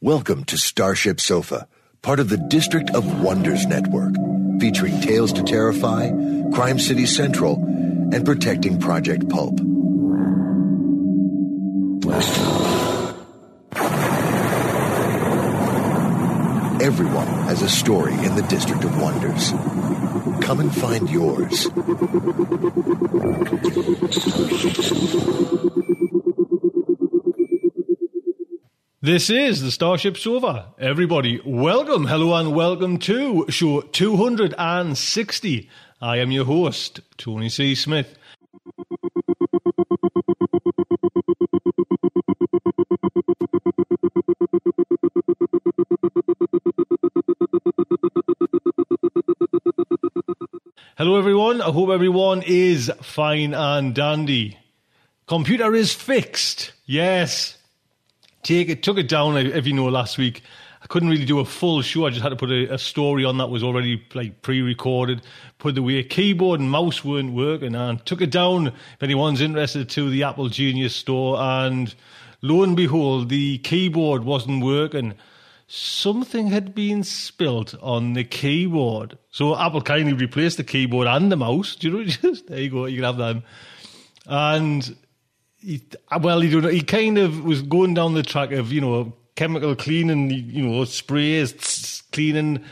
Welcome to Starship Sofa, part of the District of Wonders Network, featuring Tales to Terrify, Crime City Central, and Protecting Project Pulp. Everyone has a story in the District of Wonders. Come and find yours. This is the Starship Sofa. Everybody, welcome, hello, and welcome to show 260. I am your host, Tony C. Smith. Hello, everyone. I hope everyone is fine and dandy. Computer is fixed. Yes, take it took it down if you know last week. I couldn't really do a full show. I just had to put a, a story on that was already like pre-recorded put the way keyboard and mouse weren't working and took it down. If anyone's interested to the apple genius store and lo and behold the keyboard wasn't working. Something had been spilt on the keyboard. So apple kindly replaced the keyboard and the mouse. Do you know just there you go you can have them. And he, well, he, he kind of was going down the track of, you know, chemical cleaning, you know, sprays, tss, cleaning.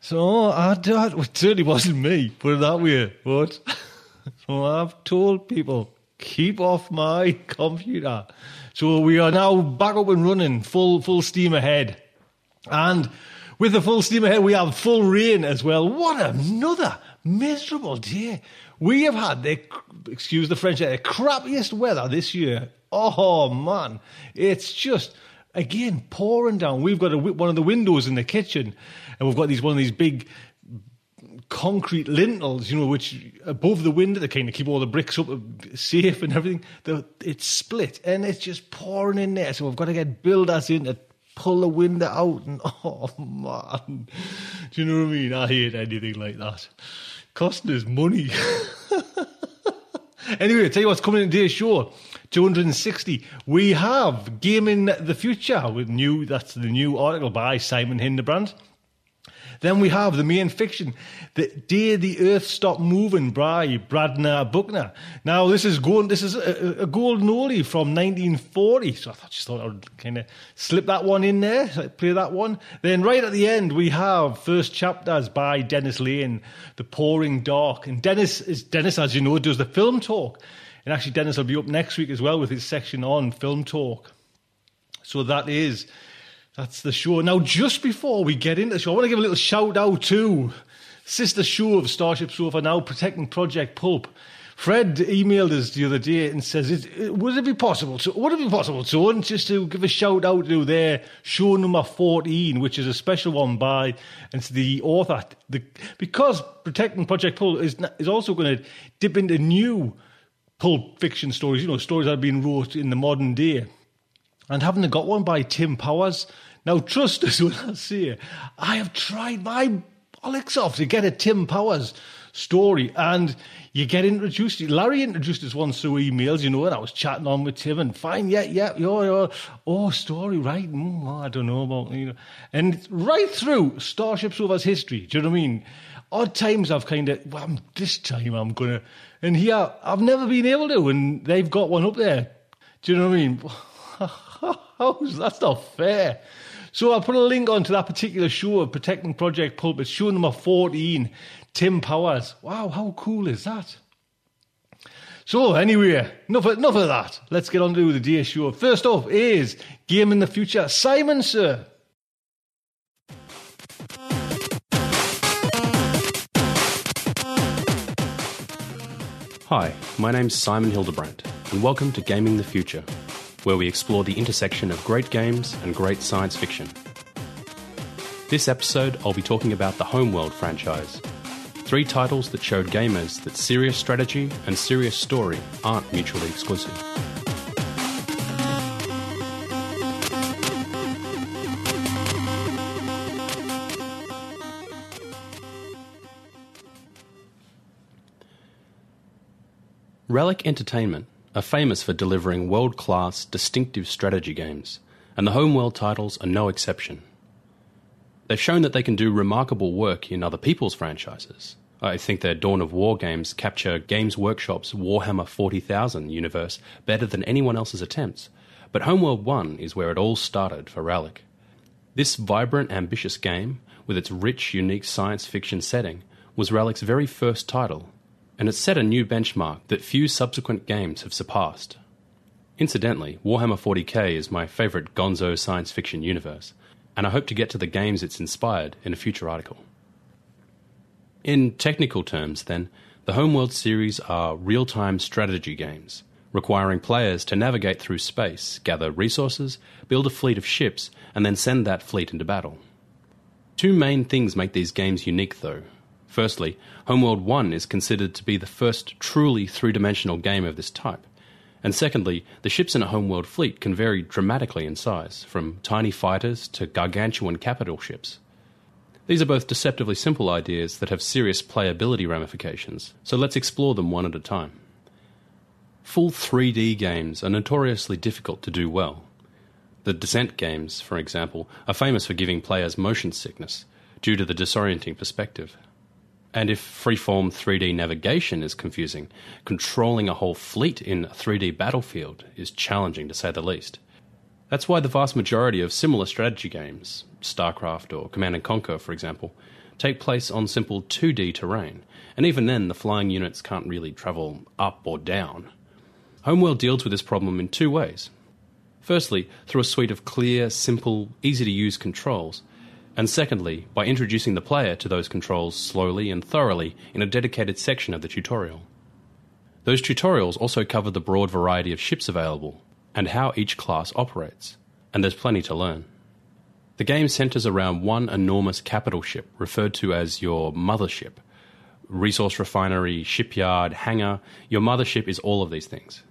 So I, that it certainly wasn't me, put it that way. But so I've told people, keep off my computer. So we are now back up and running, full full steam ahead. And with the full steam ahead, we have full rain as well. What another miserable day. We have had the, excuse the French, the crappiest weather this year. Oh man, it's just again pouring down. We've got a, one of the windows in the kitchen, and we've got these one of these big concrete lintels, you know, which above the window they kind of keep all the bricks up uh, safe and everything. It's split and it's just pouring in there. So we've got to get builders in to pull the window out. And oh man, do you know what I mean? I hate anything like that. Costing us money. anyway, I'll tell you what's coming in today's show. 260. We have Gaming the Future with new, that's the new article by Simon Hildebrand. Then we have the main fiction, The Day the Earth Stopped Moving by Bradner Buckner. Now, this is going, this is a, a golden oldie from 1940. So I just thought I would kind of slip that one in there, play that one. Then right at the end, we have first chapters by Dennis Lane, The Pouring Dark. And Dennis is, Dennis, as you know, does the film talk. And actually, Dennis will be up next week as well with his section on film talk. So that is that's the show. Now, just before we get into the show, I want to give a little shout out to sister show of Starship Sofa now, Protecting Project Pulp. Fred emailed us the other day and says, "Would it be possible? To, would it be possible, to just to give a shout out to their show number fourteen, which is a special one by and it's the author, the, because Protecting Project Pulp is is also going to dip into new pulp fiction stories. You know, stories that have been wrote in the modern day, and haven't got one by Tim Powers." Now, trust us when I say I have tried my bollocks off to get a Tim Powers story. And you get introduced. Larry introduced us once through emails, you know, and I was chatting on with Tim and fine, yeah, yeah, yeah, yeah. Oh, story, right? Mm, oh, I don't know about, you know. And right through Starship Sofa's history, do you know what I mean? Odd times I've kind of, well, this time I'm to, and here I've never been able to, and they've got one up there. Do you know what I mean? That's not fair. So I put a link onto that particular show of Protecting Project Pulpit, show number 14, Tim Powers. Wow, how cool is that? So anyway, enough, enough of that. Let's get on to the day show. First off is Gaming the Future. Simon, sir. Hi, my name's Simon Hildebrandt, and welcome to Gaming the Future where we explore the intersection of great games and great science fiction. This episode, I'll be talking about the Homeworld franchise. Three titles that showed gamers that serious strategy and serious story aren't mutually exclusive. Relic Entertainment are famous for delivering world class, distinctive strategy games, and the Homeworld titles are no exception. They've shown that they can do remarkable work in other people's franchises. I think their Dawn of War games capture Games Workshop's Warhammer 40,000 universe better than anyone else's attempts, but Homeworld 1 is where it all started for Relic. This vibrant, ambitious game, with its rich, unique science fiction setting, was Relic's very first title and it set a new benchmark that few subsequent games have surpassed. Incidentally, Warhammer 40k is my favourite gonzo science fiction universe, and I hope to get to the games it's inspired in a future article. In technical terms, then, the Homeworld series are real time strategy games, requiring players to navigate through space, gather resources, build a fleet of ships, and then send that fleet into battle. Two main things make these games unique, though, Firstly, Homeworld 1 is considered to be the first truly three dimensional game of this type. And secondly, the ships in a Homeworld fleet can vary dramatically in size, from tiny fighters to gargantuan capital ships. These are both deceptively simple ideas that have serious playability ramifications, so let's explore them one at a time. Full 3D games are notoriously difficult to do well. The Descent games, for example, are famous for giving players motion sickness due to the disorienting perspective. And if freeform 3D navigation is confusing, controlling a whole fleet in a 3D battlefield is challenging to say the least. That's why the vast majority of similar strategy games, StarCraft or Command and Conquer, for example, take place on simple 2D terrain, and even then the flying units can't really travel up or down. Homeworld deals with this problem in two ways. Firstly, through a suite of clear, simple, easy to use controls and secondly, by introducing the player to those controls slowly and thoroughly in a dedicated section of the tutorial. Those tutorials also cover the broad variety of ships available and how each class operates, and there's plenty to learn. The game centres around one enormous capital ship referred to as your mothership. Resource refinery, shipyard, hangar, your mothership is all of these things.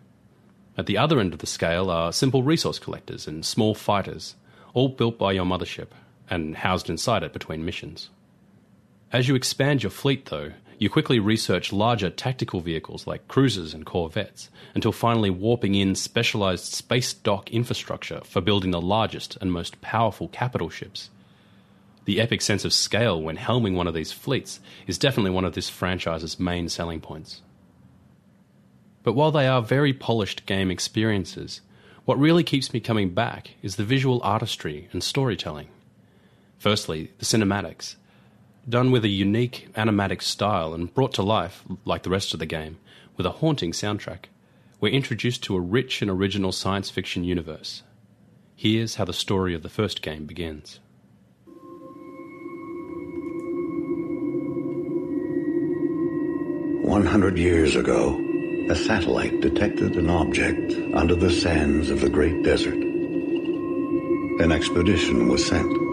At the other end of the scale are simple resource collectors and small fighters, all built by your mothership and housed inside it between missions. As you expand your fleet, though, you quickly research larger tactical vehicles like cruisers and corvettes, until finally warping in specialized space dock infrastructure for building the largest and most powerful capital ships. The epic sense of scale when helming one of these fleets is definitely one of this franchise's main selling points. But while they are very polished game experiences, what really keeps me coming back is the visual artistry and storytelling. Firstly, the cinematics. Done with a unique animatic style and brought to life, like the rest of the game, with a haunting soundtrack, we're introduced to a rich and original science fiction universe. Here's how the story of the first game begins. One hundred years ago, a satellite detected an object under the sands of the Great Desert. An expedition was sent.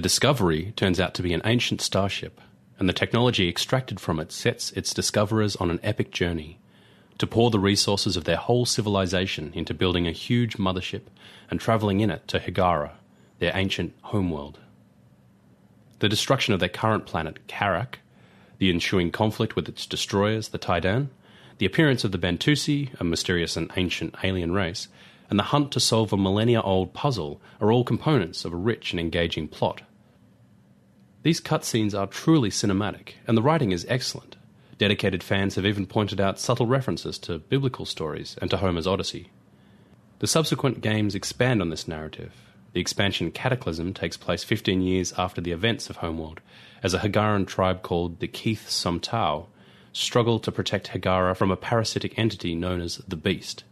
The Discovery turns out to be an ancient starship, and the technology extracted from it sets its discoverers on an epic journey to pour the resources of their whole civilization into building a huge mothership and travelling in it to Hiigara, their ancient homeworld. the destruction of their current planet, Kharak, the ensuing conflict with its destroyers, the Taiidan, the appearance of the Bentusi, a mysterious and ancient alien race, and the hunt to solve a millennia old puzzle are all components of a rich and engaging plot. These cutscenes are truly cinematic, and the writing is excellent. Dedicated fans have even pointed out subtle references to biblical stories and to Homer's Odyssey. The subsequent games expand on this narrative. The expansion Cataclysm takes place 15 years after the events of Homeworld, as a Hiigaran tribe called the Kiith Somtaaw struggle to protect Hiigara from a parasitic entity known as the Beast.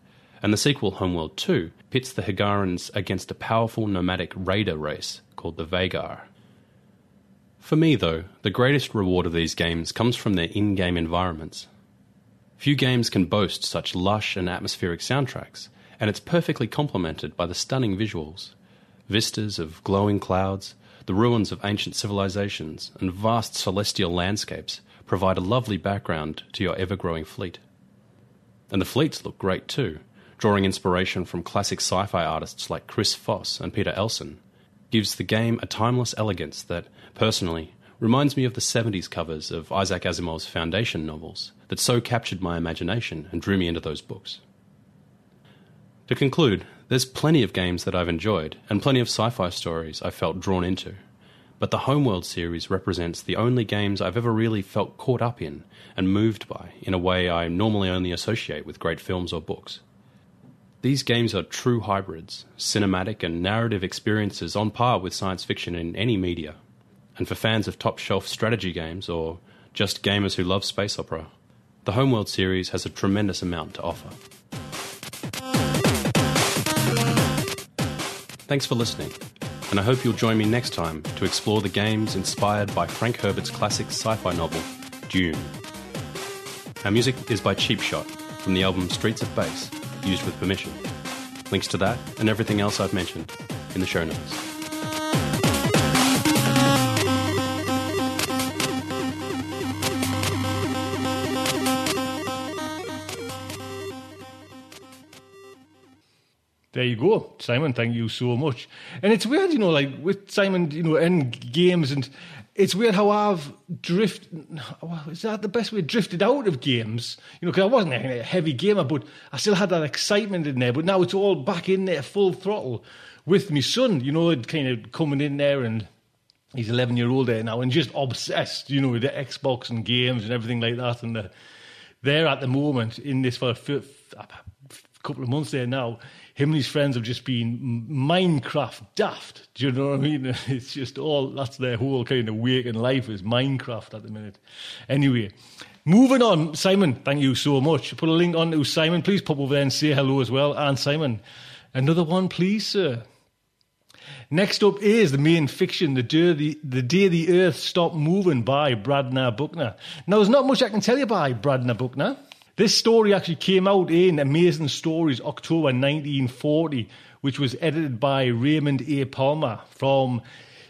And the sequel, Homeworld 2, pits the Hiigarans against a powerful nomadic raider race called the Vaygr. For me, though, the greatest reward of these games comes from their in game environments. Few games can boast such lush and atmospheric soundtracks, and it's perfectly complemented by the stunning visuals vistas of glowing clouds, the ruins of ancient civilizations, and vast celestial landscapes provide a lovely background to your ever growing fleet. And the fleets look great too, drawing inspiration from classic sci fi artists like Chris Foss and Peter Elson, gives the game a timeless elegance that, personally, reminds me of the 70s covers of Isaac Asimov's Foundation novels that so captured my imagination and drew me into those books. To conclude, there's plenty of games that I've enjoyed, and plenty of sci fi stories I felt drawn into. But the Homeworld series represents the only games I've ever really felt caught up in and moved by in a way I normally only associate with great films or books. These games are true hybrids, cinematic and narrative experiences on par with science fiction in any media. And for fans of top shelf strategy games or just gamers who love space opera, the Homeworld series has a tremendous amount to offer. Thanks for listening, and I hope you'll join me next time to explore the games inspired by Frank Herbert's classic sci fi novel, Dune. Our music is by Cheap Shot from the album Streets of Bass, used with permission. Links to that and everything else I've mentioned in the show notes. There you go, Simon. Thank you so much. And it's weird, you know, like with Simon, you know, in games, and it's weird how I've drifted. Is that the best way? Drifted out of games, you know, because I wasn't a heavy gamer, but I still had that excitement in there. But now it's all back in there, full throttle, with my son. You know, kind of coming in there and. He's 11 year old there now and just obsessed, you know, with the Xbox and games and everything like that. And the, there at the moment in this for couple of months there now, him and his friends have just been Minecraft daft. Do you know what I mean? It's just all that's their whole kind of waking life is Minecraft at the minute. Anyway, moving on, Simon, thank you so much. Put a link on to Simon. Please pop over there and say hello as well. And Simon, another one, please, sir. Next up is the main fiction, The Day the, the, day the Earth Stopped Moving by Bradner Buckner. Now, there's not much I can tell you by Bradner Buckner. This story actually came out in Amazing Stories October 1940, which was edited by Raymond A. Palmer from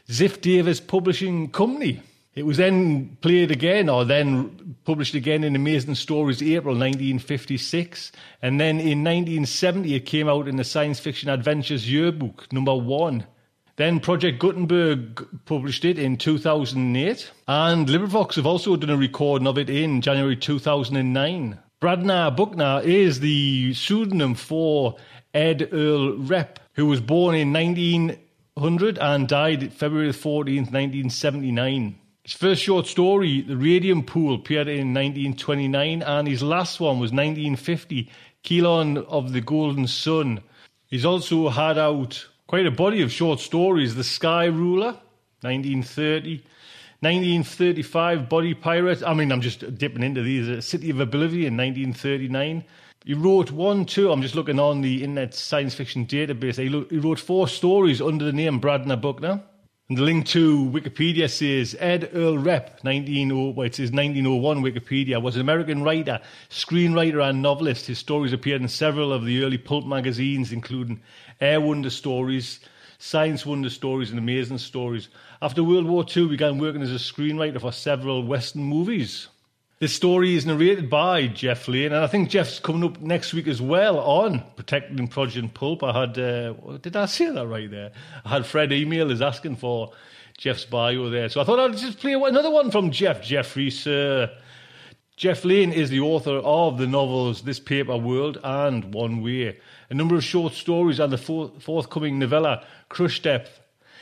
Ziff Davis Publishing Company. It was then played again, or then published again in Amazing Stories April 1956. And then in 1970, it came out in the Science Fiction Adventures Yearbook, number one. Then Project Gutenberg published it in 2008. And LibriVox have also done a recording of it in January 2009. Bradner Buckner is the pseudonym for Ed Earl Repp, who was born in 1900 and died February 14th, 1979. His first short story, The Radium Pool, appeared in 1929, and his last one was 1950, Khelon of the Golden Sun. He's also had out quite a body of short stories, The Sky Ruler, 1930, 1935, Body Pirate. I mean, I'm just dipping into these. Uh, City of Oblivion, 1939. He wrote one, two. I'm just looking on the Internet Science Fiction Database. He, lo- he wrote four stories under the name Bradner Buckner. And the link to Wikipedia says Ed Earl Repp, 19, well, it says 1901 Wikipedia, was an American writer, screenwriter, and novelist. His stories appeared in several of the early pulp magazines, including Air Wonder Stories, Science Wonder Stories, and Amazing Stories. After World War II, began working as a screenwriter for several Western movies. This story is narrated by Jeff Lane, and I think Jeff's coming up next week as well on Protecting Project Pulp. I had, uh, did I say that right there? I had Fred email is asking for Jeff's bio there. So I thought I'd just play another one from Jeff. Jeffrey Sir. Jeff Lane is the author of the novels This Paper World and One Way, a number of short stories, and the forthcoming novella Crush Depth.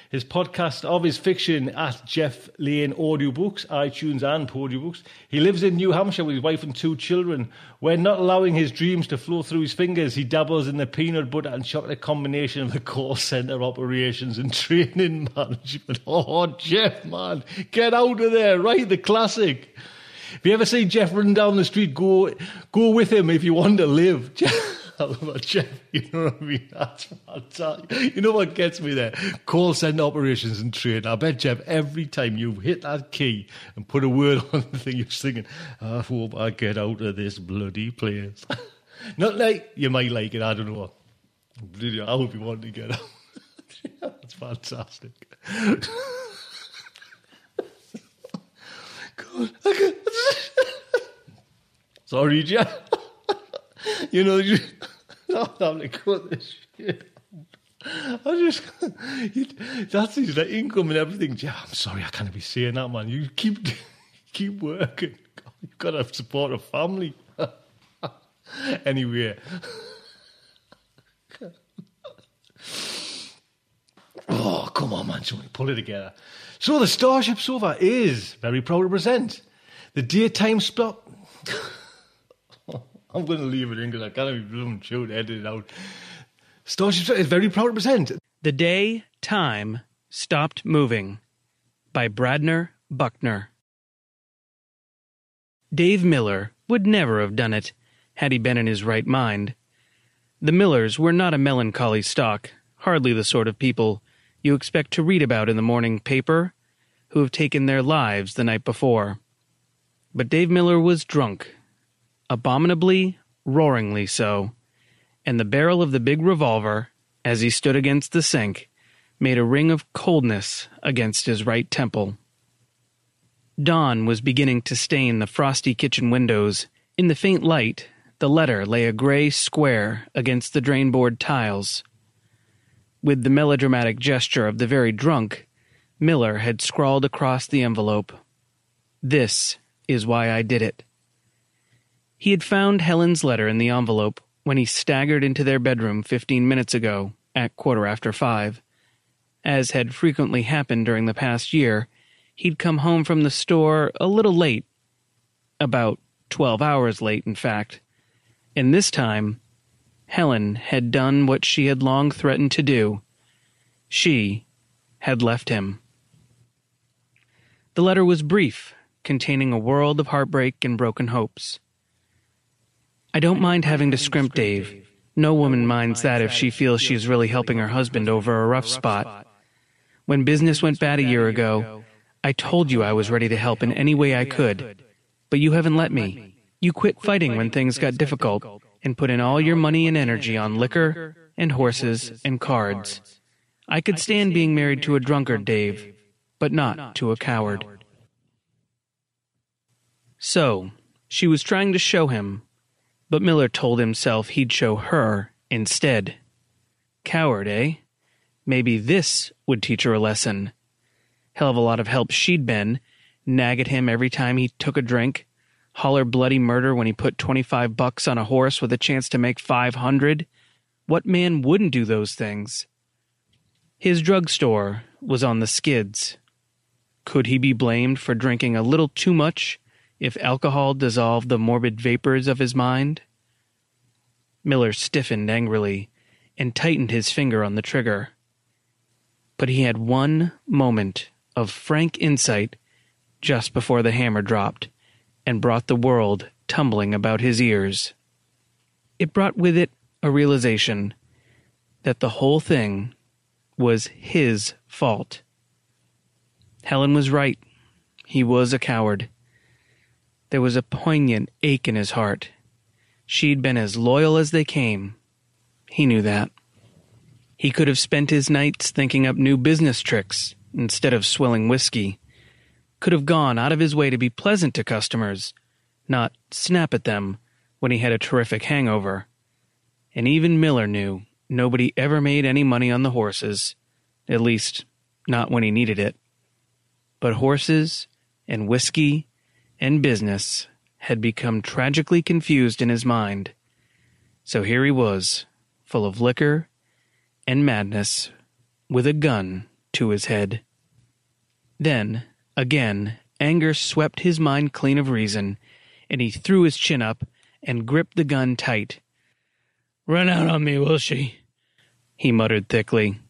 His podcast of his fiction at Jeff Lane Audiobooks, iTunes, and Podiobooks. He lives in New Hampshire with his wife and two children. When not allowing his dreams to flow through his fingers, he dabbles in the peanut butter and chocolate combination of the call center operations and training management. Oh, Jeff, man, get out of there! Write the classic. If you ever see Jeff running down the street, go go with him if you want to live. Jeff, you know what I mean? That's fantastic. You know what gets me there? Call center operations and trade. I bet Jeff, every time you hit that key and put a word on the thing, you're singing, I hope I get out of this bloody place. Not like you might like it, I don't know. I hope you want to get out. That's fantastic. God, Sorry, Jeff. You know, you, I'm having to cut this shit. I just, that's his like, income and everything. Yeah, I'm sorry, I can't be saying that, man. You keep, keep working. You've got to support a family. anyway. oh, come on, man. Somebody pull it together. So the Starship Sofa is very proud to present the daytime spot. I'm going to leave it in because I can't be blooming chewed, edit it out. Starship is very proud to present The Day Time Stopped Moving by Bradner Buckner. Dave Miller would never have done it had he been in his right mind. The Millers were not a melancholy stock, hardly the sort of people you expect to read about in the morning paper who have taken their lives the night before. But Dave Miller was drunk, abominably, roaringly so, and the barrel of the big revolver, as he stood against the sink, made a ring of coldness against his right temple. Dawn was beginning to stain the frosty kitchen windows. In the faint light, the letter lay a gray square against the drainboard tiles. With the melodramatic gesture of the very drunk, Miller had scrawled across the envelope, This is why I did it. He had found Helen's letter in the envelope when he staggered into their bedroom fifteen minutes ago at quarter after five. As had frequently happened during the past year, he'd come home from the store a little late. About twelve hours late, in fact. And this time, Helen had done what she had long threatened to do. She had left him. The letter was brief, containing a world of heartbreak and broken hopes. I don't mind having to scrimp Dave. No woman minds that if she feels she is really helping her husband over a rough spot. When business went bad a year ago, I told you I was ready to help in any way I could, but you haven't let me. You quit fighting when things got difficult and put in all your money and energy on liquor and horses and cards. I could stand being married to a drunkard, Dave, but not to a coward. So, she was trying to show him, but Miller told himself he'd show her instead. Coward, eh? Maybe this would teach her a lesson. Hell of a lot of help she'd been, nag at him every time he took a drink, holler bloody murder when he put 25 bucks on a horse with a chance to make 500. What man wouldn't do those things? His drugstore was on the skids. Could he be blamed for drinking a little too much if alcohol dissolved the morbid vapors of his mind? Miller stiffened angrily and tightened his finger on the trigger. But he had one moment of frank insight just before the hammer dropped and brought the world tumbling about his ears. It brought with it a realization that the whole thing was his fault. Helen was right. He was a coward. There was a poignant ache in his heart. She'd been as loyal as they came. He knew that. He could have spent his nights thinking up new business tricks instead of swilling whiskey. Could have gone out of his way to be pleasant to customers, not snap at them when he had a terrific hangover. And even Miller knew nobody ever made any money on the horses, at least, not when he needed it. but horses and whiskey and business had become tragically confused in his mind. So here he was, full of liquor and madness, with a gun to his head. Then, again, anger swept his mind clean of reason, and he threw his chin up and gripped the gun tight. Run out on me, will she? He muttered thickly.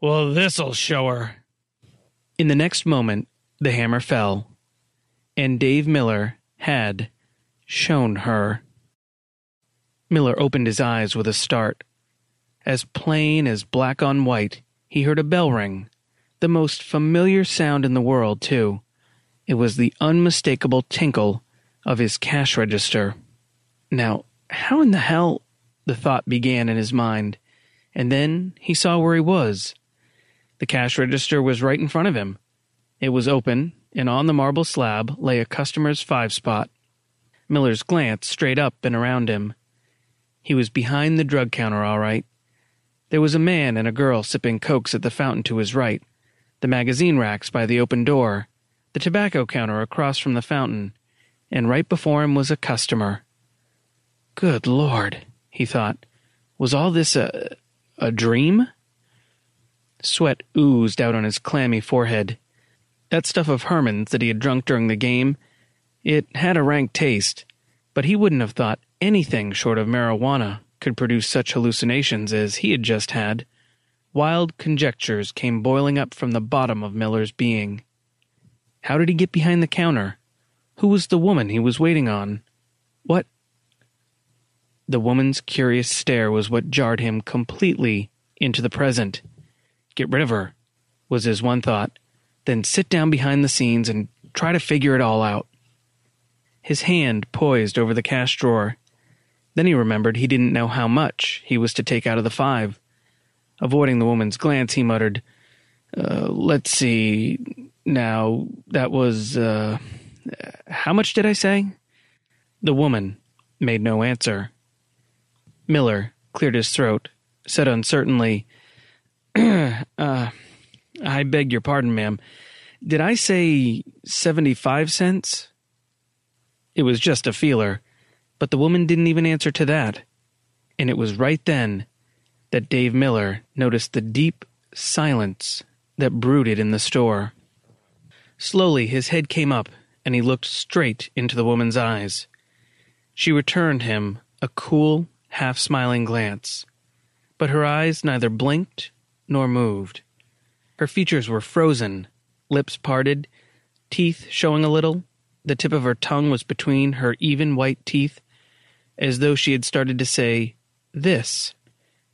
Well, this'll show her. In the next moment, the hammer fell, and Dave Miller had shown her. Miller opened his eyes with a start. As plain as black on white, he heard a bell ring. The most familiar sound in the world, too. It was the unmistakable tinkle of his cash register. Now, how in the hell? The thought began in his mind, and then he saw where he was. The cash register was right in front of him. It was open, and on the marble slab lay a customer's five spot. Miller's glance straight up and around him. He was behind the drug counter, all right. There was a man and a girl sipping cokes at the fountain to his right, the magazine racks by the open door, the tobacco counter across from the fountain, and right before him was a customer. Good Lord, he thought. Was all this a. a dream? Sweat oozed out on his clammy forehead. That stuff of Herman's that he had drunk during the game, it had a rank taste, but he wouldn't have thought anything short of marijuana could produce such hallucinations as he had just had. Wild conjectures came boiling up from the bottom of Miller's being. How did he get behind the counter? Who was the woman he was waiting on? What? The woman's curious stare was what jarred him completely into the present. Get rid of her, was his one thought, then sit down behind the scenes and try to figure it all out. His hand poised over the cash drawer. Then he remembered he didn't know how much he was to take out of the five. Avoiding the woman's glance, he muttered, uh, Let's see. Now, that was, uh, how much did I say? The woman made no answer. Miller cleared his throat, said uncertainly, uh, I beg your pardon, ma'am. Did I say 75 cents? It was just a feeler, but the woman didn't even answer to that. And it was right then that Dave Miller noticed the deep silence that brooded in the store. Slowly his head came up and he looked straight into the woman's eyes. She returned him a cool, half smiling glance, but her eyes neither blinked nor moved. Her features were frozen, lips parted, teeth showing a little. The tip of her tongue was between her even white teeth, as though she had started to say, This,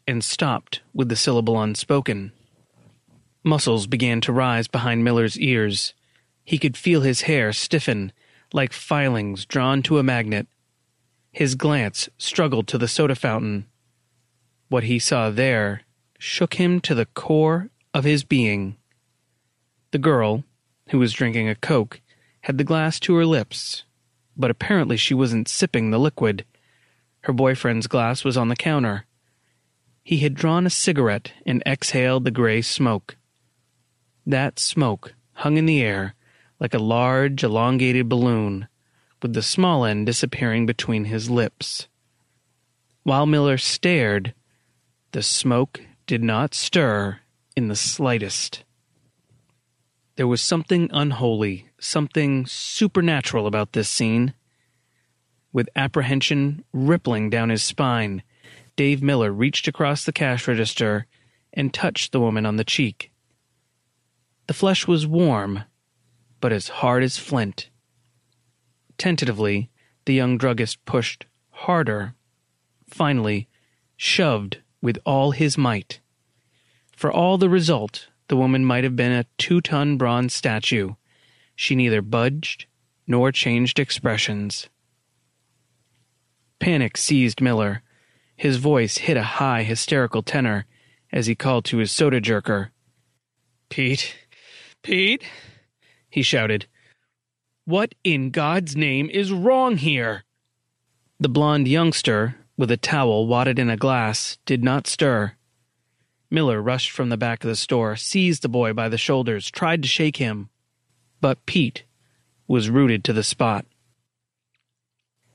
and stopped with the syllable unspoken. Muscles began to rise behind Miller's ears. He could feel his hair stiffen, like filings drawn to a magnet. His glance struggled to the soda fountain. What he saw there shook him to the core of his being. The girl, who was drinking a Coke, had the glass to her lips, but apparently she wasn't sipping the liquid. Her boyfriend's glass was on the counter. He had drawn a cigarette and exhaled the gray smoke. That smoke hung in the air like a large, elongated balloon, with the small end disappearing between his lips. While Miller stared, the smoke did not stir in the slightest. There was something unholy, something supernatural about this scene. With apprehension rippling down his spine, Dave Miller reached across the cash register and touched the woman on the cheek. The flesh was warm, but as hard as flint. Tentatively, the young druggist pushed harder, finally, shoved with all his might. For all the result, the woman might have been a two ton bronze statue. She neither budged nor changed expressions. Panic seized Miller. His voice hit a high, hysterical tenor as he called to his soda jerker. Pete, Pete, he shouted. What in God's name is wrong here? The blond youngster, with a towel wadded in a glass, did not stir. Miller rushed from the back of the store, seized the boy by the shoulders, tried to shake him. but Pete was rooted to the spot.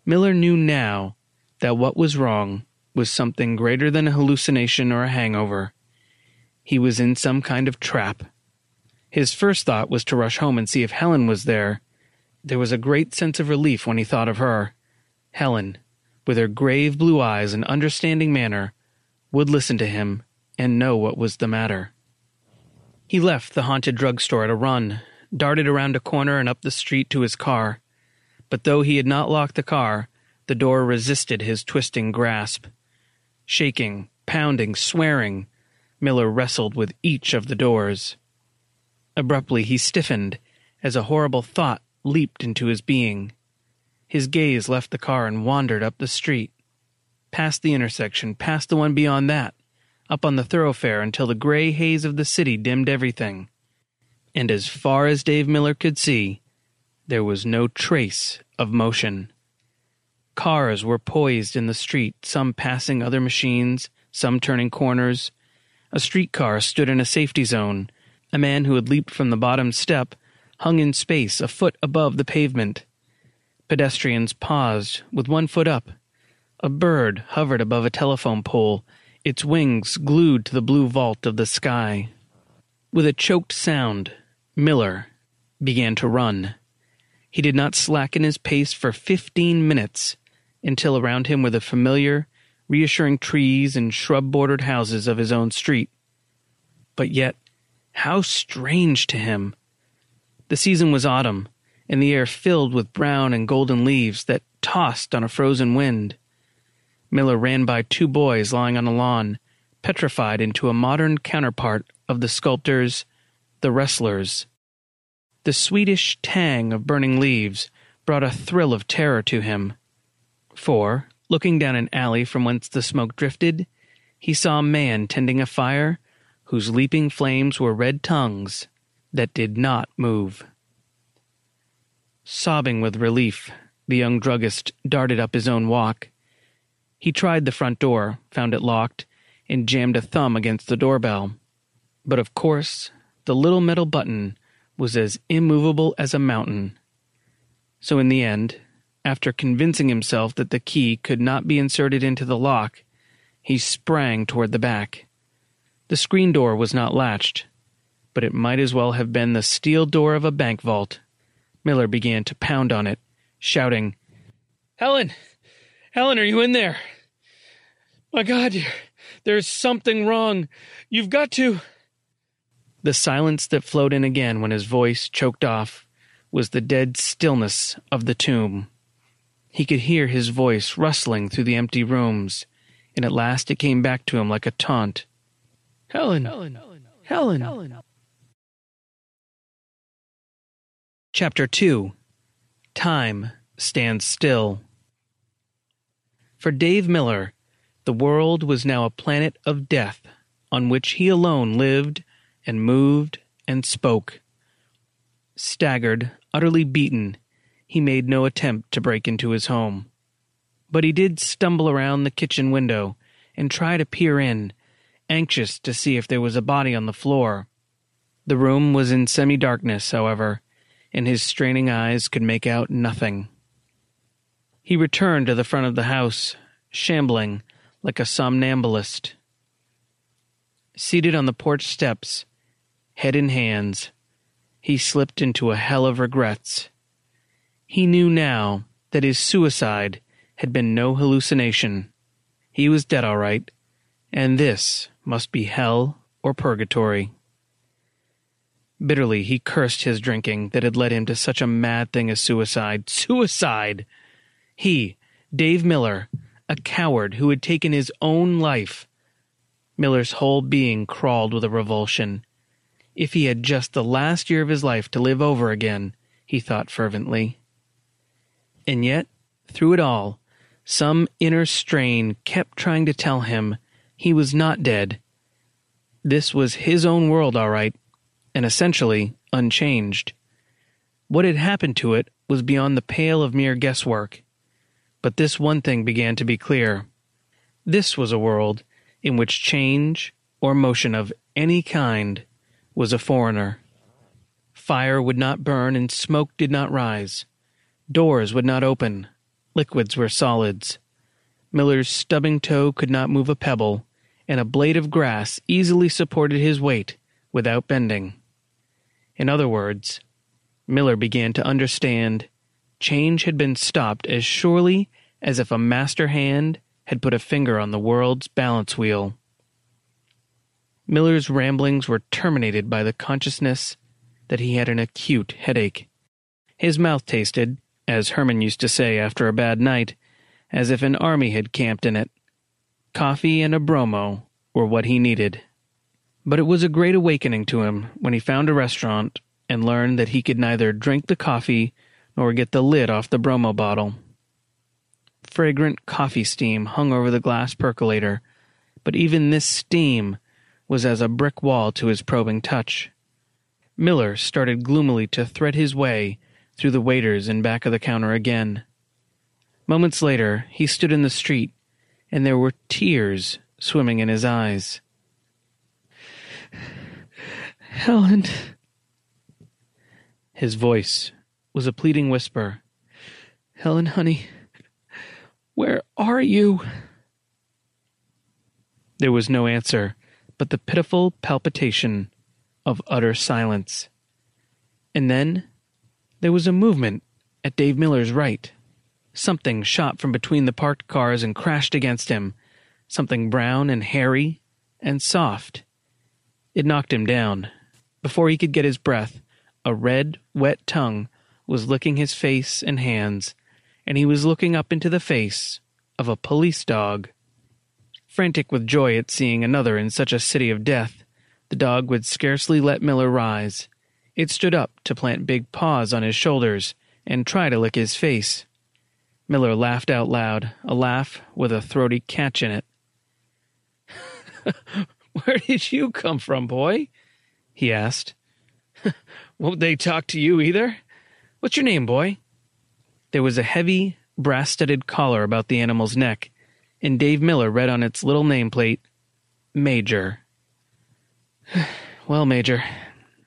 Miller knew now that what was wrong was something greater than a hallucination or a hangover. He was in some kind of trap. His first thought was to rush home and see if Helen was there. There was a great sense of relief when he thought of her. Helen, with her grave blue eyes and understanding manner, would listen to him and know what was the matter. He left the haunted drugstore at a run, darted around a corner and up the street to his car. But though he had not locked the car, the door resisted his twisting grasp. Shaking, pounding, swearing, Miller wrestled with each of the doors. Abruptly he stiffened as a horrible thought leaped into his being. His gaze left the car and wandered up the street, past the intersection, past the one beyond that, up on the thoroughfare until the gray haze of the city dimmed everything. And as far as Dave Miller could see, there was no trace of motion. Cars were poised in the street, some passing other machines, some turning corners. A streetcar stood in a safety zone. A man who had leaped from the bottom step hung in space a foot above the pavement. Pedestrians paused, with one foot up. A bird hovered above a telephone pole, its wings glued to the blue vault of the sky. With a choked sound, Miller began to run. He did not slacken his pace for fifteen minutes until around him were the familiar, reassuring trees and shrub bordered houses of his own street. But yet, how strange to him! The season was autumn, and the air filled with brown and golden leaves that tossed on a frozen wind. Miller ran by two boys lying on a lawn, petrified into a modern counterpart of the sculptor's The Wrestlers. The sweetish tang of burning leaves brought a thrill of terror to him. For, looking down an alley from whence the smoke drifted, he saw a man tending a fire whose leaping flames were red tongues that did not move. Sobbing with relief, the young druggist darted up his own walk. He tried the front door, found it locked, and jammed a thumb against the doorbell. But of course, the little metal button was as immovable as a mountain. So in the end, after convincing himself that the key could not be inserted into the lock, he sprang toward the back. The screen door was not latched, but it might as well have been the steel door of a bank vault. Miller began to pound on it, shouting, Helen! Helen, are you in there? My God, there's something wrong. You've got to. The silence that flowed in again when his voice choked off was the dead stillness of the tomb. He could hear his voice rustling through the empty rooms, and at last it came back to him like a taunt. Helen, Helen, Helen. Helen. Chapter 2 Time Stands Still. For Dave Miller, the world was now a planet of death on which he alone lived and moved and spoke. Staggered, utterly beaten, he made no attempt to break into his home. But he did stumble around the kitchen window and try to peer in, anxious to see if there was a body on the floor. The room was in semi darkness, however, and his straining eyes could make out nothing. He returned to the front of the house, shambling like a somnambulist. Seated on the porch steps, head in hands, he slipped into a hell of regrets. He knew now that his suicide had been no hallucination. He was dead all right, and this must be hell or purgatory. Bitterly, he cursed his drinking that had led him to such a mad thing as suicide. Suicide! He, Dave Miller, a coward who had taken his own life. Miller's whole being crawled with a revulsion. If he had just the last year of his life to live over again, he thought fervently. And yet, through it all, some inner strain kept trying to tell him he was not dead. This was his own world, all right, and essentially unchanged. What had happened to it was beyond the pale of mere guesswork. But this one thing began to be clear. This was a world in which change or motion of any kind was a foreigner. Fire would not burn and smoke did not rise. Doors would not open. Liquids were solids. Miller's stubbing toe could not move a pebble, and a blade of grass easily supported his weight without bending. In other words, Miller began to understand change had been stopped as surely as if a master hand had put a finger on the world's balance wheel. Miller's ramblings were terminated by the consciousness that he had an acute headache. His mouth tasted, as Herman used to say after a bad night, as if an army had camped in it. Coffee and a bromo were what he needed. But it was a great awakening to him when he found a restaurant and learned that he could neither drink the coffee nor get the lid off the bromo bottle. Fragrant coffee steam hung over the glass percolator, but even this steam was as a brick wall to his probing touch. Miller started gloomily to thread his way through the waiters and back of the counter again. Moments later, he stood in the street, and there were tears swimming in his eyes. Helen. His voice was a pleading whisper. Helen, honey, where are you? There was no answer but the pitiful palpitation of utter silence. And then there was a movement at Dave Miller's right. Something shot from between the parked cars and crashed against him, something brown and hairy and soft. It knocked him down. Before he could get his breath, a red, wet tongue was licking his face and hands, and he was looking up into the face of a police dog. Frantic with joy at seeing another in such a city of death, the dog would scarcely let Miller rise. It stood up to plant big paws on his shoulders and try to lick his face. Miller laughed out loud, a laugh with a throaty catch in it. Where did you come from, boy? he asked. Won't they talk to you either? What's your name, boy? There was a heavy, brass studded collar about the animal's neck, and Dave Miller read on its little nameplate, Major. well, Major,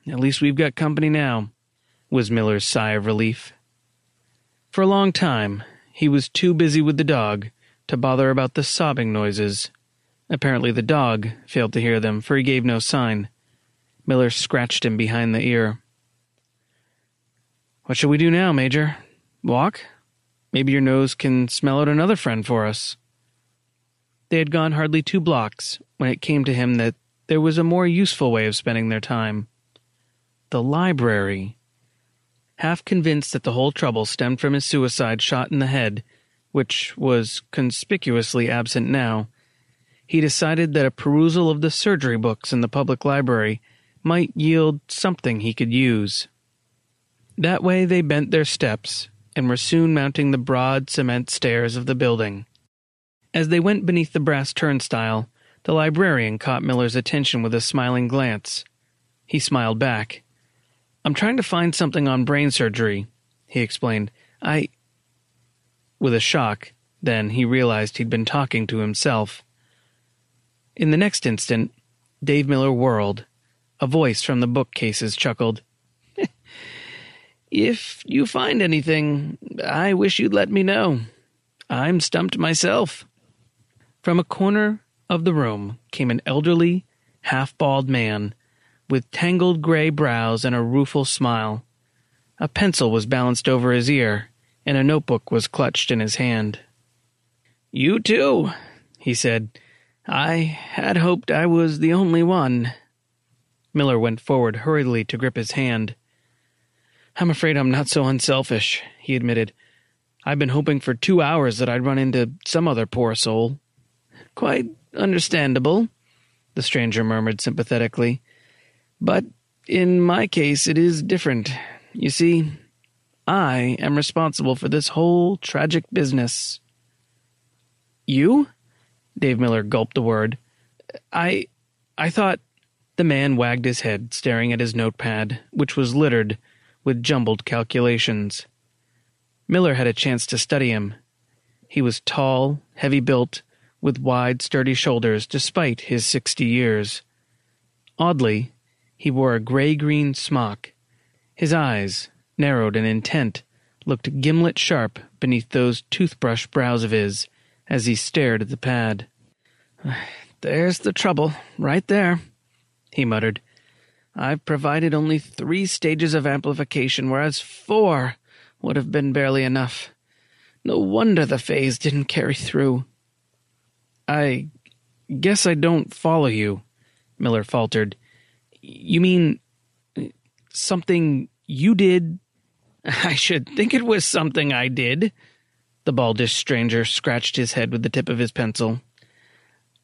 at least we've got company now, was Miller's sigh of relief. For a long time, he was too busy with the dog to bother about the sobbing noises. Apparently, the dog failed to hear them, for he gave no sign. Miller scratched him behind the ear. What shall we do now, Major? Walk? Maybe your nose can smell out another friend for us. They had gone hardly two blocks when it came to him that there was a more useful way of spending their time. The library. Half convinced that the whole trouble stemmed from his suicide shot in the head, which was conspicuously absent now, he decided that a perusal of the surgery books in the public library might yield something he could use. That way they bent their steps and were soon mounting the broad cement stairs of the building. As they went beneath the brass turnstile, the librarian caught Miller's attention with a smiling glance. He smiled back. I'm trying to find something on brain surgery, he explained. I. With a shock, then he realized he'd been talking to himself. In the next instant, Dave Miller whirled. A voice from the bookcases chuckled. If you find anything, I wish you'd let me know. I'm stumped myself. From a corner of the room came an elderly, half bald man with tangled gray brows and a rueful smile. A pencil was balanced over his ear, and a notebook was clutched in his hand. You too, he said. I had hoped I was the only one. Miller went forward hurriedly to grip his hand. I'm afraid I'm not so unselfish, he admitted. I've been hoping for two hours that I'd run into some other poor soul. Quite understandable, the stranger murmured sympathetically. But in my case, it is different. You see, I am responsible for this whole tragic business. You? Dave Miller gulped a word. I. I thought. The man wagged his head, staring at his notepad, which was littered with jumbled calculations. Miller had a chance to study him. He was tall, heavy built, with wide, sturdy shoulders despite his sixty years. Oddly, he wore a gray green smock, His eyes, narrowed and intent, looked gimlet sharp beneath those toothbrush brows of his as he stared at the pad. There's the trouble, right there, he muttered. I've provided only three stages of amplification, whereas four would have been barely enough. No wonder the phase didn't carry through. I guess I don't follow you, Miller faltered. You mean uh, something you did? I should think it was something I did. The baldish stranger scratched his head with the tip of his pencil.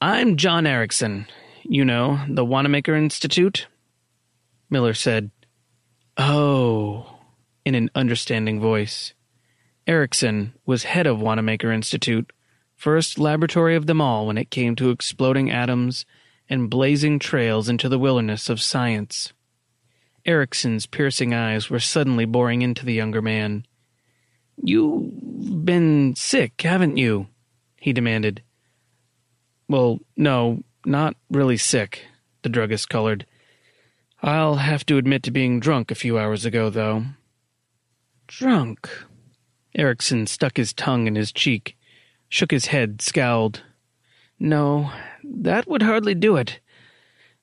I'm John Erickson. You know, the Wanamaker Institute? Miller said, Oh, in an understanding voice. Erickson was head of Wanamaker Institute, first laboratory of them all when it came to exploding atoms and blazing trails into the wilderness of science. Erickson's piercing eyes were suddenly boring into the younger man. You've been sick, haven't you? he demanded. Well, no, not really sick, the druggist colored. I'll have to admit to being drunk a few hours ago, though. Drunk? Erickson stuck his tongue in his cheek, shook his head, scowled. No, that would hardly do it.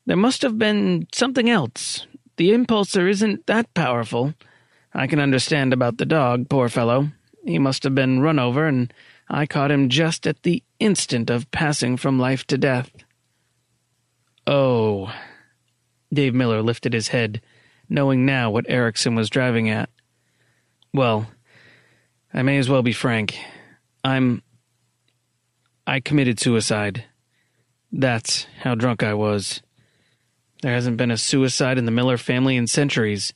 There must have been something else. The impulsor isn't that powerful. I can understand about the dog, poor fellow. He must have been run over, and I caught him just at the instant of passing from life to death. Oh. Dave Miller lifted his head, knowing now what Erickson was driving at. Well, I may as well be frank. I'm. I committed suicide. That's how drunk I was. There hasn't been a suicide in the Miller family in centuries.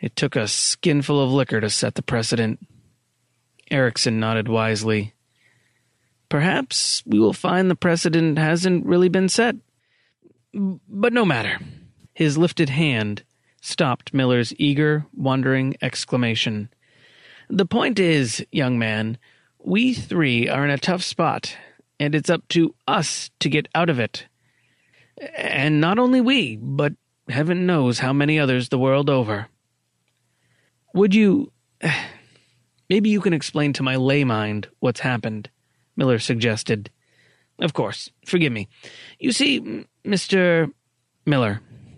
It took a skinful of liquor to set the precedent. Erickson nodded wisely. Perhaps we will find the precedent hasn't really been set. But no matter. His lifted hand stopped Miller's eager, wondering exclamation. The point is, young man, we three are in a tough spot, and it's up to us to get out of it. And not only we, but heaven knows how many others the world over. Would you. Maybe you can explain to my lay mind what's happened, Miller suggested. Of course, forgive me. You see, Mr. Miller,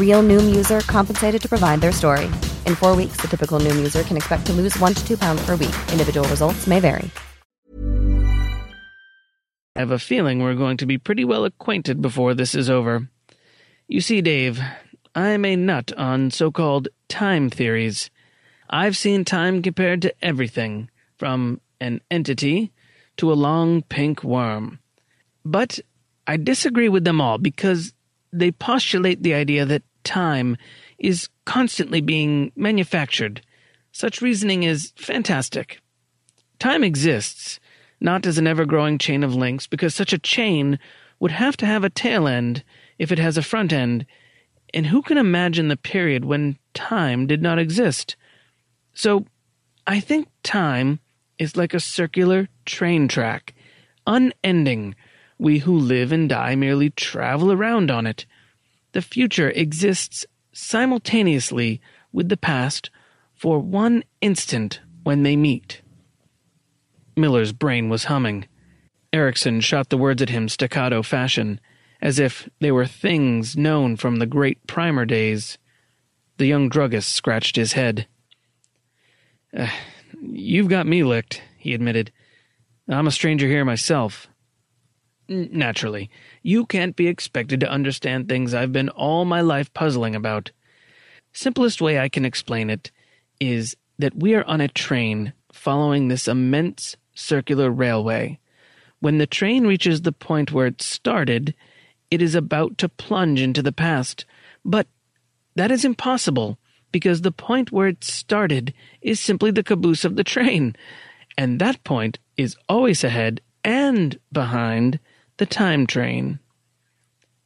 Real Noom user compensated to provide their story. In four weeks, the typical Noom user can expect to lose one to two pounds per week. Individual results may vary. I have a feeling we're going to be pretty well acquainted before this is over. You see, Dave, I'm a nut on so called time theories. I've seen time compared to everything, from an entity to a long pink worm. But I disagree with them all because they postulate the idea that time is constantly being manufactured. Such reasoning is fantastic. Time exists, not as an ever growing chain of links, because such a chain would have to have a tail end if it has a front end, and who can imagine the period when time did not exist? So, I think time is like a circular train track, unending. We who live and die merely travel around on it. The future exists simultaneously with the past for one instant when they meet. Miller's brain was humming. Erickson shot the words at him staccato fashion, as if they were things known from the great primer days. The young druggist scratched his head. Uh, you've got me licked, he admitted. I'm a stranger here myself. Naturally, you can't be expected to understand things I've been all my life puzzling about. Simplest way I can explain it is that we are on a train following this immense circular railway. When the train reaches the point where it started, it is about to plunge into the past. But that is impossible because the point where it started is simply the caboose of the train, and that point is always ahead and behind the time train.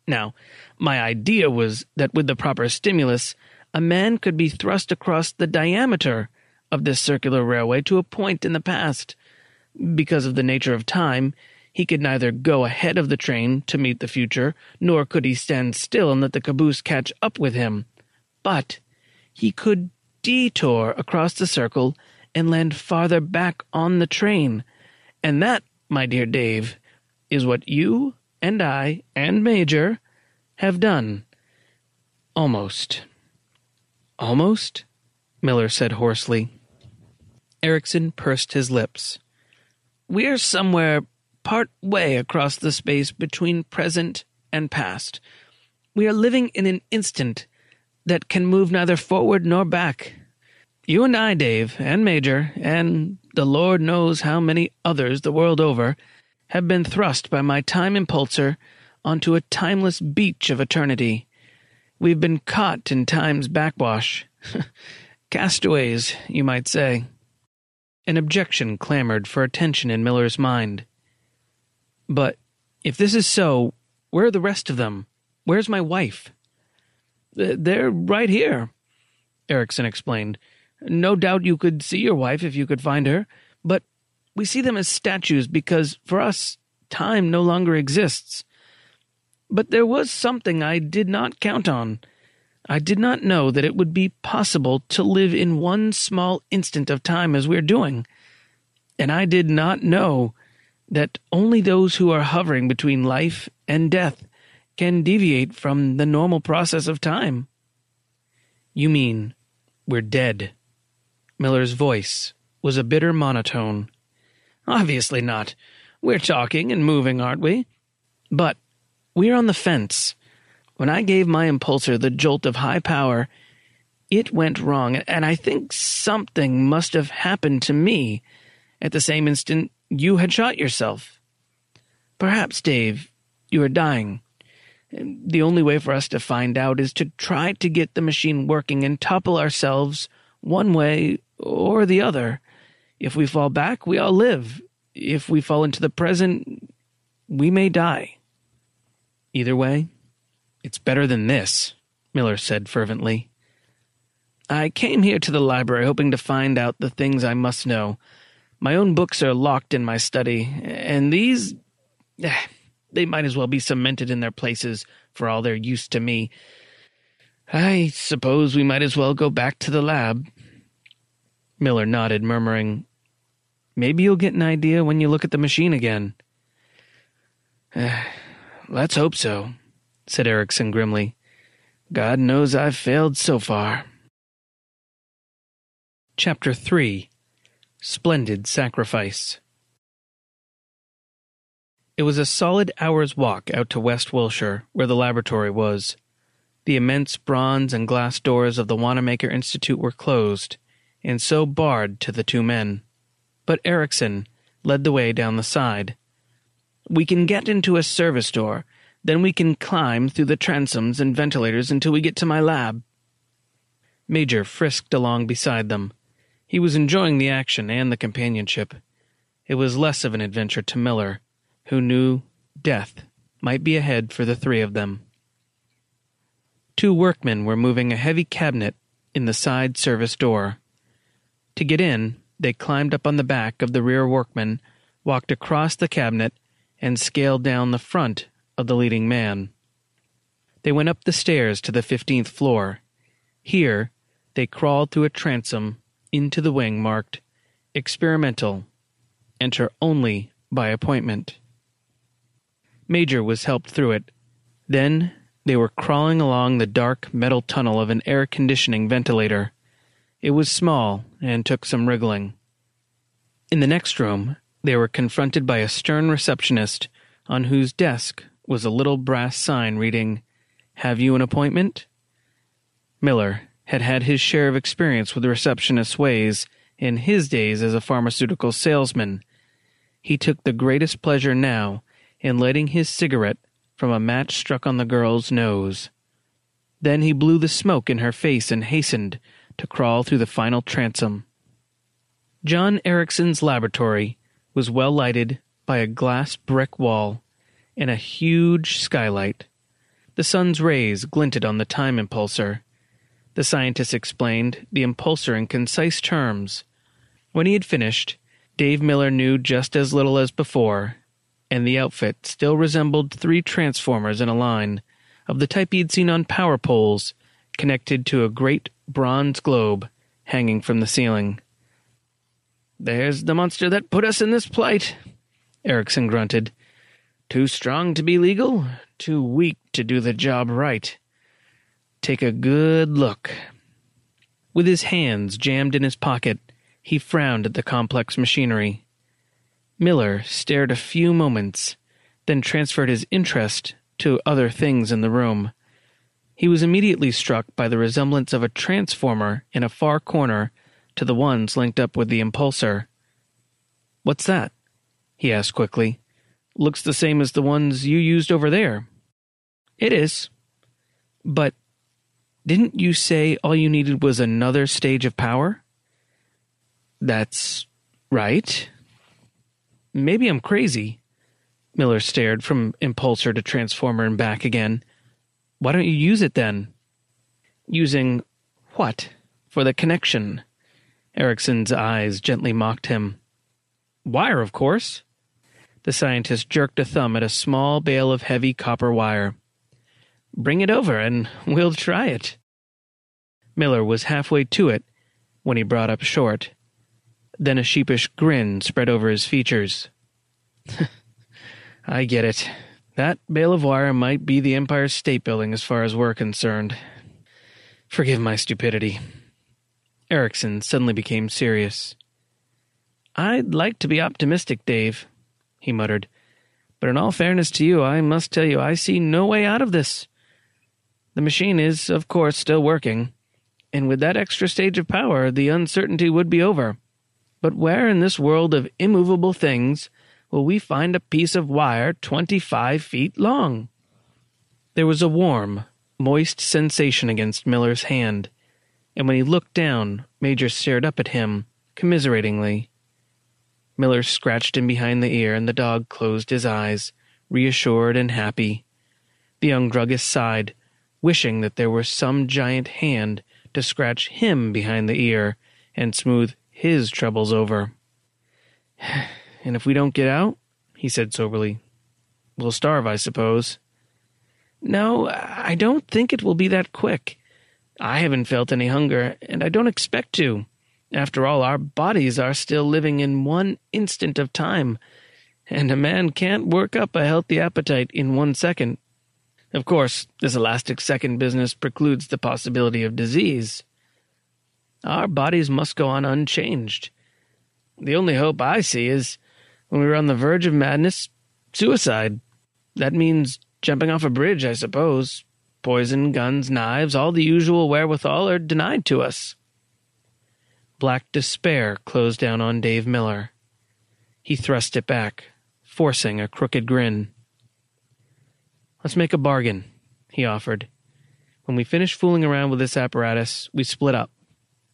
Now, my idea was that with the proper stimulus, a man could be thrust across the diameter of this circular railway to a point in the past. Because of the nature of time, he could neither go ahead of the train to meet the future, nor could he stand still and let the caboose catch up with him. But he could detour across the circle and land farther back on the train. And that, my dear Dave, is what you and I and Major have done. Almost. Almost? Miller said hoarsely. Erickson pursed his lips. We're somewhere part way across the space between present and past. We are living in an instant that can move neither forward nor back. You and I, Dave, and Major, and the Lord knows how many others the world over, have been thrust by my time impulsor onto a timeless beach of eternity. We've been caught in time's backwash. Castaways, you might say. An objection clamored for attention in Miller's mind. But if this is so, where are the rest of them? Where's my wife? They're right here, Erickson explained. No doubt you could see your wife if you could find her, we see them as statues because, for us, time no longer exists. But there was something I did not count on. I did not know that it would be possible to live in one small instant of time as we're doing. And I did not know that only those who are hovering between life and death can deviate from the normal process of time. You mean we're dead? Miller's voice was a bitter monotone. Obviously not. We're talking and moving, aren't we? But we're on the fence. When I gave my impulsor the jolt of high power, it went wrong, and I think something must have happened to me at the same instant you had shot yourself. Perhaps, Dave, you are dying. The only way for us to find out is to try to get the machine working and topple ourselves one way or the other. If we fall back, we all live. If we fall into the present, we may die. Either way, it's better than this, Miller said fervently. I came here to the library hoping to find out the things I must know. My own books are locked in my study, and these. Eh, they might as well be cemented in their places for all their use to me. I suppose we might as well go back to the lab. Miller nodded, murmuring, Maybe you'll get an idea when you look at the machine again. Eh, let's hope so, said Erickson grimly. God knows I've failed so far. Chapter 3 Splendid Sacrifice it was a solid hour's walk out to West Wilshire, where the laboratory was. The immense bronze and glass doors of the Wanamaker Institute were closed, and so barred to the two men. But Erickson led the way down the side. We can get into a service door, then we can climb through the transoms and ventilators until we get to my lab. Major frisked along beside them. He was enjoying the action and the companionship. It was less of an adventure to Miller who knew death might be ahead for the three of them. Two workmen were moving a heavy cabinet in the side service door. To get in, they climbed up on the back of the rear workman, walked across the cabinet, and scaled down the front of the leading man. They went up the stairs to the fifteenth floor. Here, they crawled through a transom into the wing marked Experimental. Enter only by appointment. Major was helped through it. Then they were crawling along the dark metal tunnel of an air conditioning ventilator. It was small and took some wriggling. In the next room, they were confronted by a stern receptionist on whose desk was a little brass sign reading, Have you an appointment? Miller had had his share of experience with receptionist's ways in his days as a pharmaceutical salesman. He took the greatest pleasure now in lighting his cigarette from a match struck on the girl's nose. Then he blew the smoke in her face and hastened, to crawl through the final transom. John Erickson's laboratory was well lighted by a glass brick wall and a huge skylight. The sun's rays glinted on the time impulsor. The scientist explained the impulsor in concise terms. When he had finished, Dave Miller knew just as little as before, and the outfit still resembled three transformers in a line, of the type he'd seen on power poles, connected to a great bronze globe hanging from the ceiling. There's the monster that put us in this plight, Erickson grunted. Too strong to be legal, too weak to do the job right. Take a good look. With his hands jammed in his pocket, he frowned at the complex machinery. Miller stared a few moments, then transferred his interest to other things in the room. He was immediately struck by the resemblance of a transformer in a far corner to the ones linked up with the impulsor. What's that? he asked quickly. Looks the same as the ones you used over there. It is. But didn't you say all you needed was another stage of power? That's right. Maybe I'm crazy. Miller stared from impulsor to transformer and back again. Why don't you use it then? Using what? For the connection. Erickson's eyes gently mocked him. Wire, of course. The scientist jerked a thumb at a small bale of heavy copper wire. Bring it over and we'll try it. Miller was halfway to it when he brought up short. Then a sheepish grin spread over his features. I get it. That bale of wire might be the Empire State Building as far as we're concerned. Forgive my stupidity. Erickson suddenly became serious. I'd like to be optimistic, Dave, he muttered. But in all fairness to you, I must tell you I see no way out of this. The machine is, of course, still working, and with that extra stage of power, the uncertainty would be over. But where in this world of immovable things will we find a piece of wire twenty five feet long? There was a warm, moist sensation against Miller's hand, and when he looked down, Major stared up at him, commiseratingly. Miller scratched him behind the ear, and the dog closed his eyes, reassured and happy. The young druggist sighed, wishing that there were some giant hand to scratch him behind the ear and smooth his troubles over. And if we don't get out, he said soberly, we'll starve, I suppose. No, I don't think it will be that quick. I haven't felt any hunger, and I don't expect to. After all, our bodies are still living in one instant of time, and a man can't work up a healthy appetite in one second. Of course, this elastic second business precludes the possibility of disease. Our bodies must go on unchanged. The only hope I see is when we're on the verge of madness, suicide. That means jumping off a bridge, I suppose. Poison, guns, knives, all the usual wherewithal are denied to us. Black despair closed down on Dave Miller. He thrust it back, forcing a crooked grin. Let's make a bargain, he offered. When we finish fooling around with this apparatus, we split up.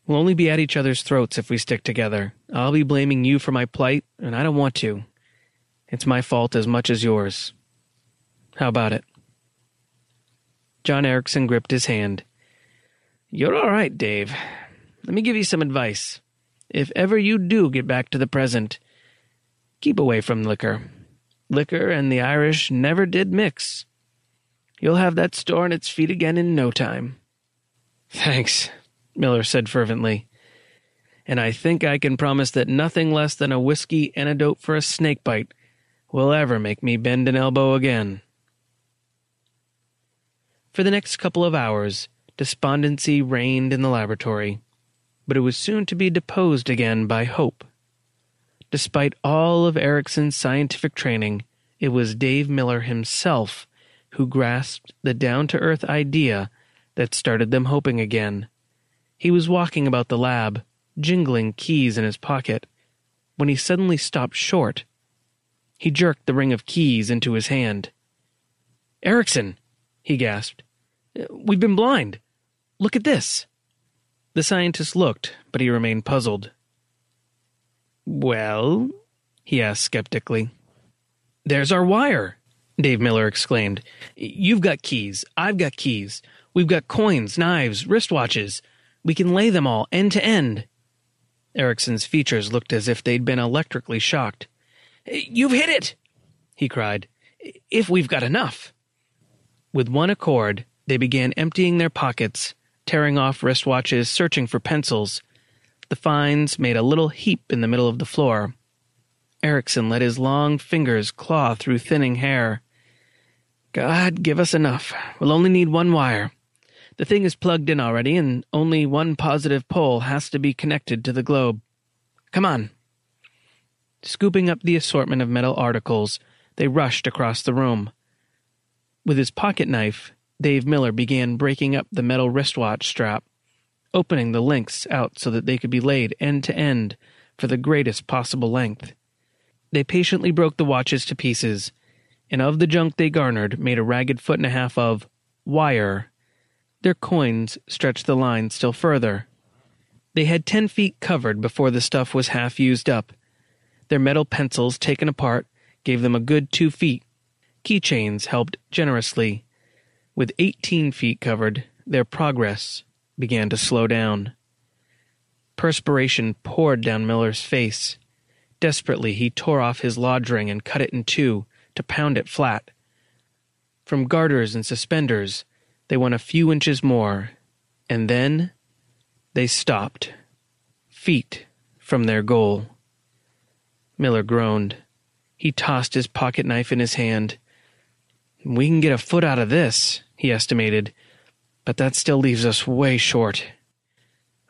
We'll only be at each other's throats if we stick together. I'll be blaming you for my plight, and I don't want to. It's my fault as much as yours. How about it? John Erickson gripped his hand. You're all right, Dave. Let me give you some advice. If ever you do get back to the present, keep away from liquor. Liquor and the Irish never did mix. You'll have that store on its feet again in no time. Thanks, Miller said fervently. And I think I can promise that nothing less than a whiskey antidote for a snake bite will ever make me bend an elbow again. For the next couple of hours, despondency reigned in the laboratory, but it was soon to be deposed again by hope. Despite all of Erickson's scientific training, it was Dave Miller himself who grasped the down to earth idea that started them hoping again. He was walking about the lab, jingling keys in his pocket, when he suddenly stopped short. He jerked the ring of keys into his hand. Erickson, he gasped. We've been blind. Look at this. The scientist looked, but he remained puzzled. Well? he asked skeptically. There's our wire, Dave Miller exclaimed. You've got keys. I've got keys. We've got coins, knives, wristwatches. We can lay them all end to end. Erickson's features looked as if they'd been electrically shocked. You've hit it! he cried. If we've got enough. With one accord, they began emptying their pockets, tearing off wristwatches, searching for pencils. The finds made a little heap in the middle of the floor. Erickson let his long fingers claw through thinning hair. God, give us enough. We'll only need one wire. The thing is plugged in already, and only one positive pole has to be connected to the globe. Come on. Scooping up the assortment of metal articles, they rushed across the room. With his pocket knife, Dave Miller began breaking up the metal wristwatch strap, opening the links out so that they could be laid end to end for the greatest possible length. They patiently broke the watches to pieces, and of the junk they garnered made a ragged foot and a half of wire their coins stretched the line still further. They had ten feet covered before the stuff was half used up. Their metal pencils taken apart gave them a good two feet. Keychains helped generously. With eighteen feet covered, their progress began to slow down. Perspiration poured down Miller's face. Desperately, he tore off his lodge ring and cut it in two to pound it flat. From garters and suspenders, they went a few inches more, and then they stopped, feet from their goal. Miller groaned. He tossed his pocket knife in his hand. We can get a foot out of this, he estimated, but that still leaves us way short.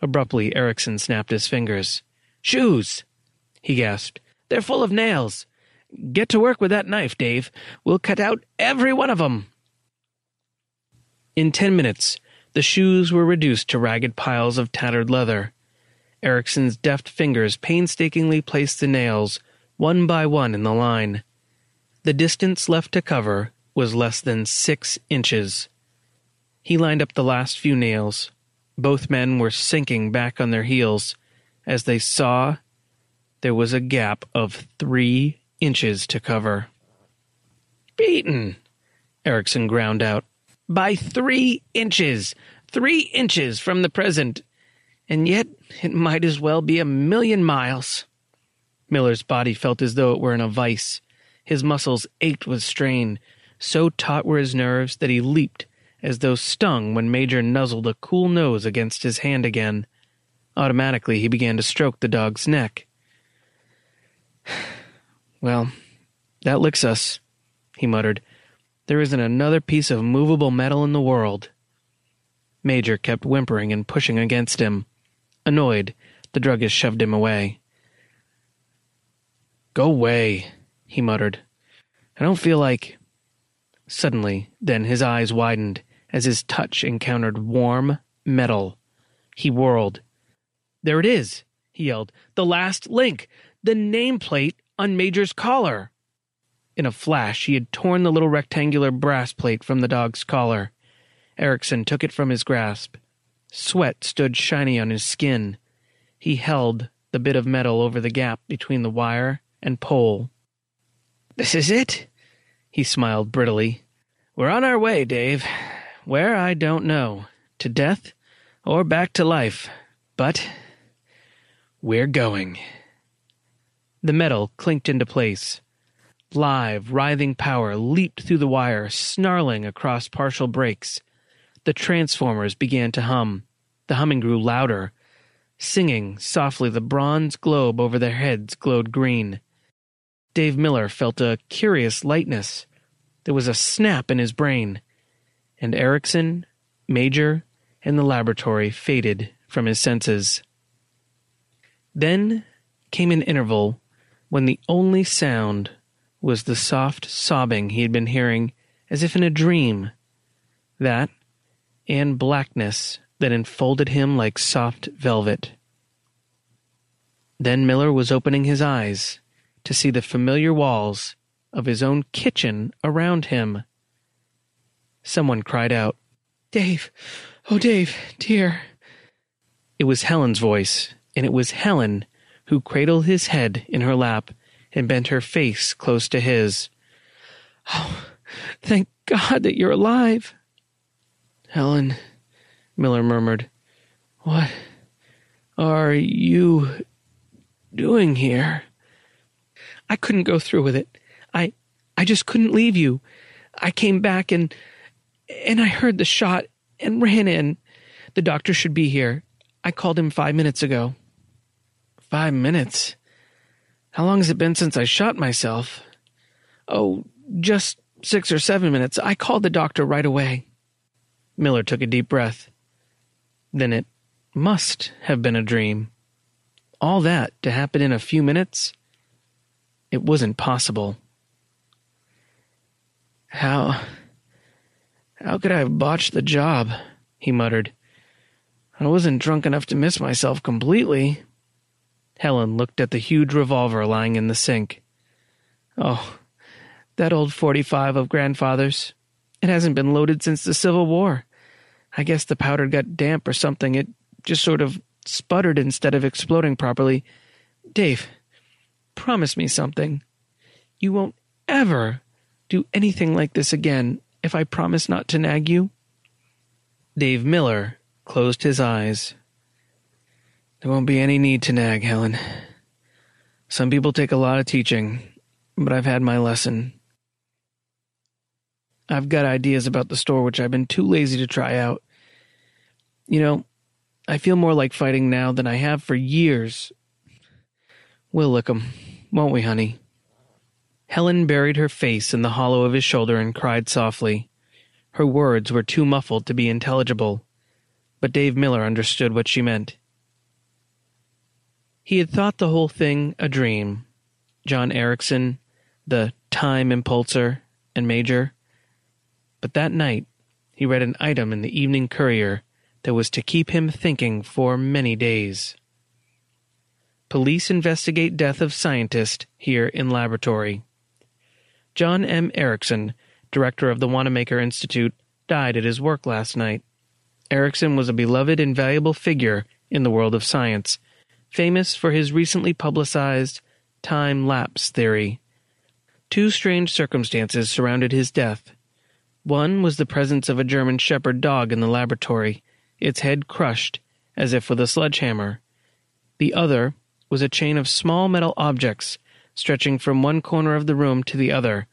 Abruptly, Erickson snapped his fingers. Shoes! he gasped. They're full of nails. Get to work with that knife, Dave. We'll cut out every one of 'em. In ten minutes, the shoes were reduced to ragged piles of tattered leather. Erickson's deft fingers painstakingly placed the nails, one by one, in the line. The distance left to cover was less than six inches. He lined up the last few nails. Both men were sinking back on their heels as they saw there was a gap of three inches to cover. Beaten, Erickson ground out by three inches. Three inches from the present. And yet it might as well be a million miles. Miller's body felt as though it were in a vice. His muscles ached with strain. So taut were his nerves that he leaped, as though stung when Major nuzzled a cool nose against his hand again. Automatically, he began to stroke the dog's neck. Well, that licks us, he muttered. There isn't another piece of movable metal in the world. Major kept whimpering and pushing against him. Annoyed, the druggist shoved him away. Go away, he muttered. I don't feel like. Suddenly, then his eyes widened as his touch encountered warm metal. He whirled. There it is, he yelled. The last link! The nameplate on Major's collar! In a flash, he had torn the little rectangular brass plate from the dog's collar. Erickson took it from his grasp. Sweat stood shiny on his skin. He held the bit of metal over the gap between the wire and pole. This is it? He smiled brittly. We're on our way, Dave. Where, I don't know. To death or back to life. But we're going. The metal clinked into place. Live, writhing power leaped through the wire, snarling across partial breaks. The transformers began to hum. The humming grew louder. Singing softly, the bronze globe over their heads glowed green. Dave Miller felt a curious lightness. There was a snap in his brain. And Erickson, Major, and the laboratory faded from his senses. Then came an interval when the only sound was the soft sobbing he had been hearing as if in a dream. That, and blackness that enfolded him like soft velvet. Then Miller was opening his eyes to see the familiar walls of his own kitchen around him. Someone cried out, Dave! Oh, Dave, dear! It was Helen's voice, and it was Helen who cradled his head in her lap and bent her face close to his. Oh, thank God that you're alive. Helen, Miller murmured, what are you doing here? I couldn't go through with it. I I just couldn't leave you. I came back and and I heard the shot and ran in. The doctor should be here. I called him 5 minutes ago. 5 minutes. How long has it been since I shot myself? Oh, just 6 or 7 minutes. I called the doctor right away. Miller took a deep breath. Then it must have been a dream. All that to happen in a few minutes? It wasn't possible. How. How could I have botched the job? he muttered. I wasn't drunk enough to miss myself completely. Helen looked at the huge revolver lying in the sink. Oh, that old 45 of grandfather's. It hasn't been loaded since the Civil War. I guess the powder got damp or something. It just sort of sputtered instead of exploding properly. Dave, promise me something. You won't ever do anything like this again if I promise not to nag you? Dave Miller closed his eyes. There won't be any need to nag, Helen. Some people take a lot of teaching, but I've had my lesson. I've got ideas about the store which I've been too lazy to try out. You know, I feel more like fighting now than I have for years. We'll lick 'em, won't we, honey? Helen buried her face in the hollow of his shoulder and cried softly. Her words were too muffled to be intelligible, but Dave Miller understood what she meant. He had thought the whole thing a dream. John Erickson, the time impulsor and major. But that night, he read an item in the Evening Courier that was to keep him thinking for many days. Police investigate death of scientist here in laboratory. John M. Erickson, director of the Wanamaker Institute, died at his work last night. Erickson was a beloved and valuable figure in the world of science, famous for his recently publicized time lapse theory. Two strange circumstances surrounded his death. One was the presence of a German Shepherd dog in the laboratory, its head crushed, as if with a sledgehammer. The other was a chain of small metal objects stretching from one corner of the room to the other,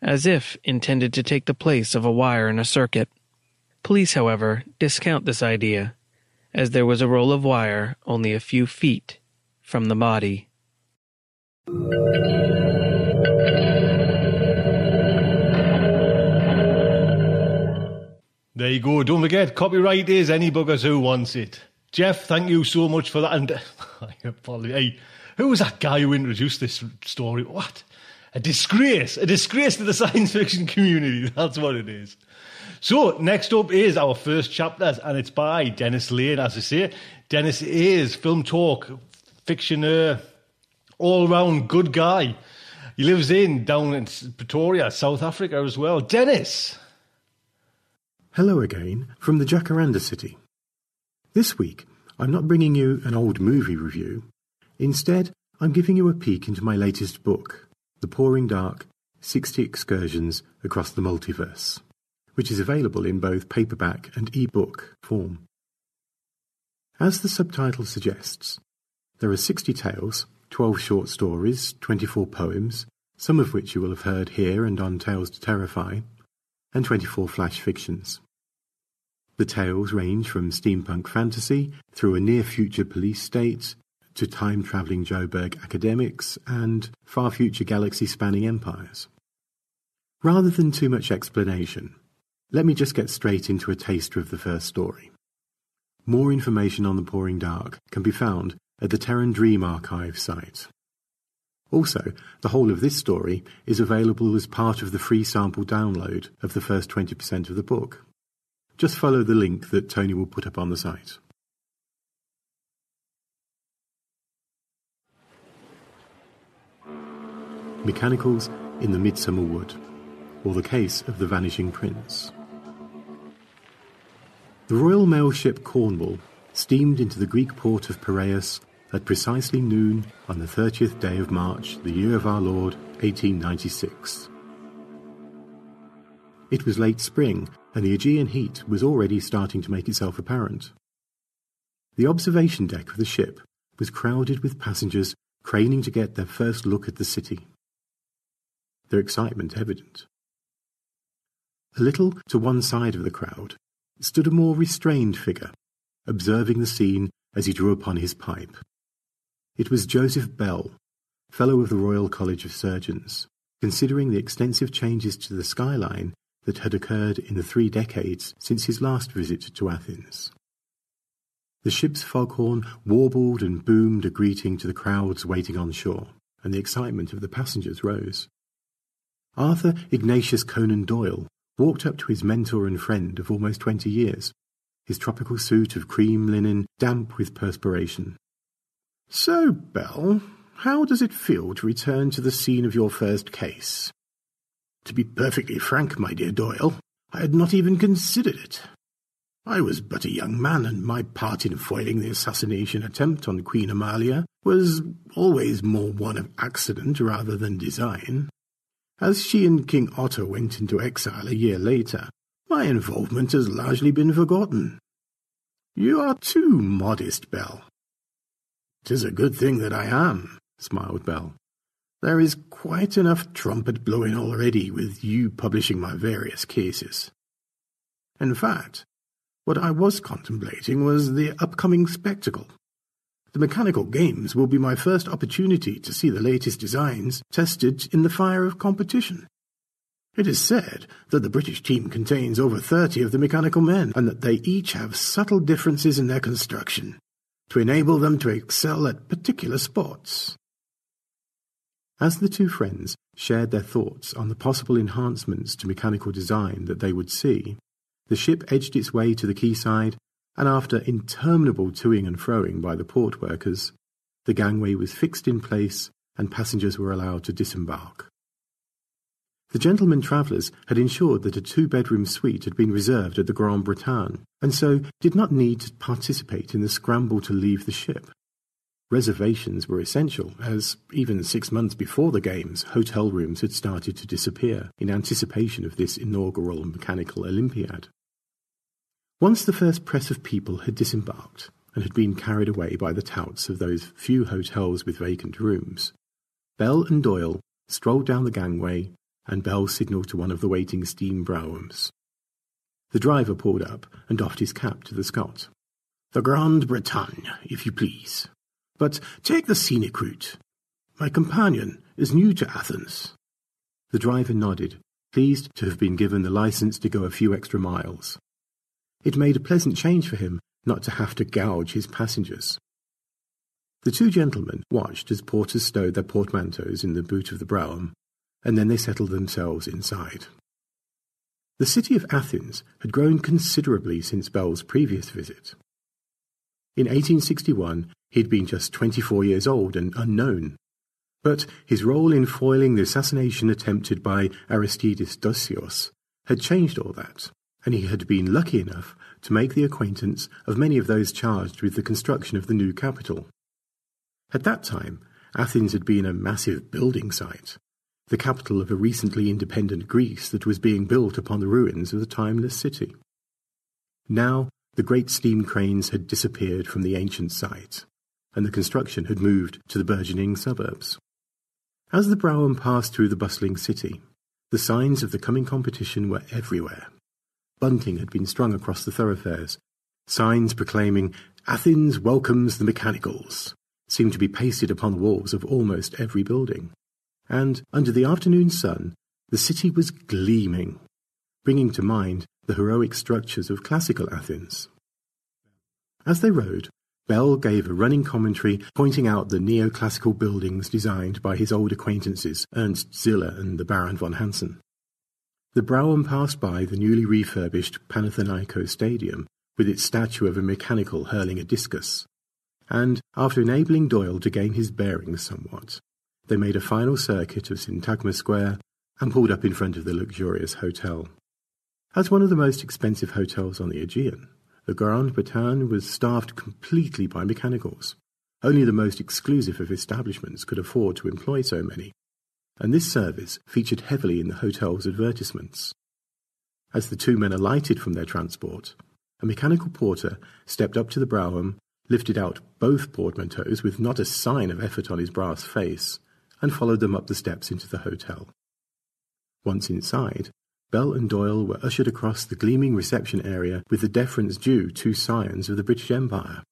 as if intended to take the place of a wire in a circuit. Police, however, discount this idea, as there was a roll of wire only a few feet from the body. There you go. Don't forget, copyright is any buggers who wants it. Jeff, thank you so much for that. And I apologize. Hey, who was that guy who introduced this story? What? A disgrace. A disgrace to the science fiction community. That's what it is. So, next up is our first chapter, and it's by Dennis Lane. As I say, Dennis is film talk, fictioner, all round good guy. He lives in down in Pretoria, South Africa as well. Dennis. Hello again from the Jacaranda City. This week, I'm not bringing you an old movie review. Instead, I'm giving you a peek into my latest book, The Pouring Dark 60 Excursions Across the Multiverse, which is available in both paperback and e-book form. As the subtitle suggests, there are 60 tales, 12 short stories, 24 poems, some of which you will have heard here and on Tales to Terrify, and 24 flash fictions. The tales range from steampunk fantasy through a near future police state to time travelling Joburg academics and far future galaxy spanning empires. Rather than too much explanation, let me just get straight into a taster of the first story. More information on the Pouring Dark can be found at the Terran Dream Archive site. Also, the whole of this story is available as part of the free sample download of the first 20% of the book. Just follow the link that Tony will put up on the site. Mechanicals in the Midsummer Wood, or the Case of the Vanishing Prince. The Royal Mail ship Cornwall steamed into the Greek port of Piraeus at precisely noon on the 30th day of March, the year of our Lord, 1896. It was late spring, and the Aegean heat was already starting to make itself apparent. The observation deck of the ship was crowded with passengers craning to get their first look at the city. Their excitement evident. A little to one side of the crowd stood a more restrained figure, observing the scene as he drew upon his pipe. It was Joseph Bell, Fellow of the Royal College of Surgeons, considering the extensive changes to the skyline that had occurred in the three decades since his last visit to Athens. The ship's foghorn warbled and boomed a greeting to the crowds waiting on shore, and the excitement of the passengers rose. Arthur Ignatius Conan Doyle walked up to his mentor and friend of almost twenty years, his tropical suit of cream linen damp with perspiration. So, Bell, how does it feel to return to the scene of your first case? To be perfectly frank, my dear Doyle, I had not even considered it. I was but a young man, and my part in foiling the assassination attempt on Queen Amalia was always more one of accident rather than design. As she and King Otto went into exile a year later, my involvement has largely been forgotten. You are too modest, Bell. "'Tis a good thing that I am," smiled Bell. "There is quite enough trumpet blowing already with you publishing my various cases. In fact, what I was contemplating was the upcoming spectacle. The mechanical games will be my first opportunity to see the latest designs tested in the fire of competition. It is said that the British team contains over thirty of the mechanical men, and that they each have subtle differences in their construction to enable them to excel at particular sports. As the two friends shared their thoughts on the possible enhancements to mechanical design that they would see, the ship edged its way to the quayside, and after interminable toing and froing by the port workers, the gangway was fixed in place and passengers were allowed to disembark. The gentlemen travellers had ensured that a two-bedroom suite had been reserved at the Grande Bretagne, and so did not need to participate in the scramble to leave the ship. Reservations were essential, as even six months before the Games, hotel rooms had started to disappear in anticipation of this inaugural mechanical Olympiad. Once the first press of people had disembarked and had been carried away by the touts of those few hotels with vacant rooms, Bell and Doyle strolled down the gangway and Bell signalled to one of the waiting steam broughams. The driver pulled up and doffed his cap to the Scot. The Grande Bretagne, if you please. But take the scenic route. My companion is new to Athens. The driver nodded, pleased to have been given the license to go a few extra miles. It made a pleasant change for him not to have to gouge his passengers. The two gentlemen watched as porters stowed their portmanteaus in the boot of the brougham, and then they settled themselves inside. The city of Athens had grown considerably since Bell's previous visit. In 1861, he had been just 24 years old and unknown, but his role in foiling the assassination attempted by Aristides Dosios had changed all that and he had been lucky enough to make the acquaintance of many of those charged with the construction of the new capital. At that time, Athens had been a massive building site, the capital of a recently independent Greece that was being built upon the ruins of the timeless city. Now, the great steam cranes had disappeared from the ancient site, and the construction had moved to the burgeoning suburbs. As the brougham passed through the bustling city, the signs of the coming competition were everywhere. Bunting had been strung across the thoroughfares. Signs proclaiming, Athens welcomes the mechanicals, seemed to be pasted upon the walls of almost every building. And, under the afternoon sun, the city was gleaming, bringing to mind the heroic structures of classical Athens. As they rode, Bell gave a running commentary pointing out the neoclassical buildings designed by his old acquaintances Ernst Ziller and the Baron von Hansen. The brougham passed by the newly refurbished Panathinaiko Stadium, with its statue of a mechanical hurling a discus, and, after enabling Doyle to gain his bearings somewhat, they made a final circuit of Syntagma Square and pulled up in front of the luxurious hotel. As one of the most expensive hotels on the Aegean, the Grande Bretagne was staffed completely by mechanicals. Only the most exclusive of establishments could afford to employ so many, and this service featured heavily in the hotel's advertisements. As the two men alighted from their transport, a mechanical porter stepped up to the brougham, lifted out both portmanteaus with not a sign of effort on his brass face, and followed them up the steps into the hotel. Once inside, Bell and Doyle were ushered across the gleaming reception area with the deference due to scions of the British Empire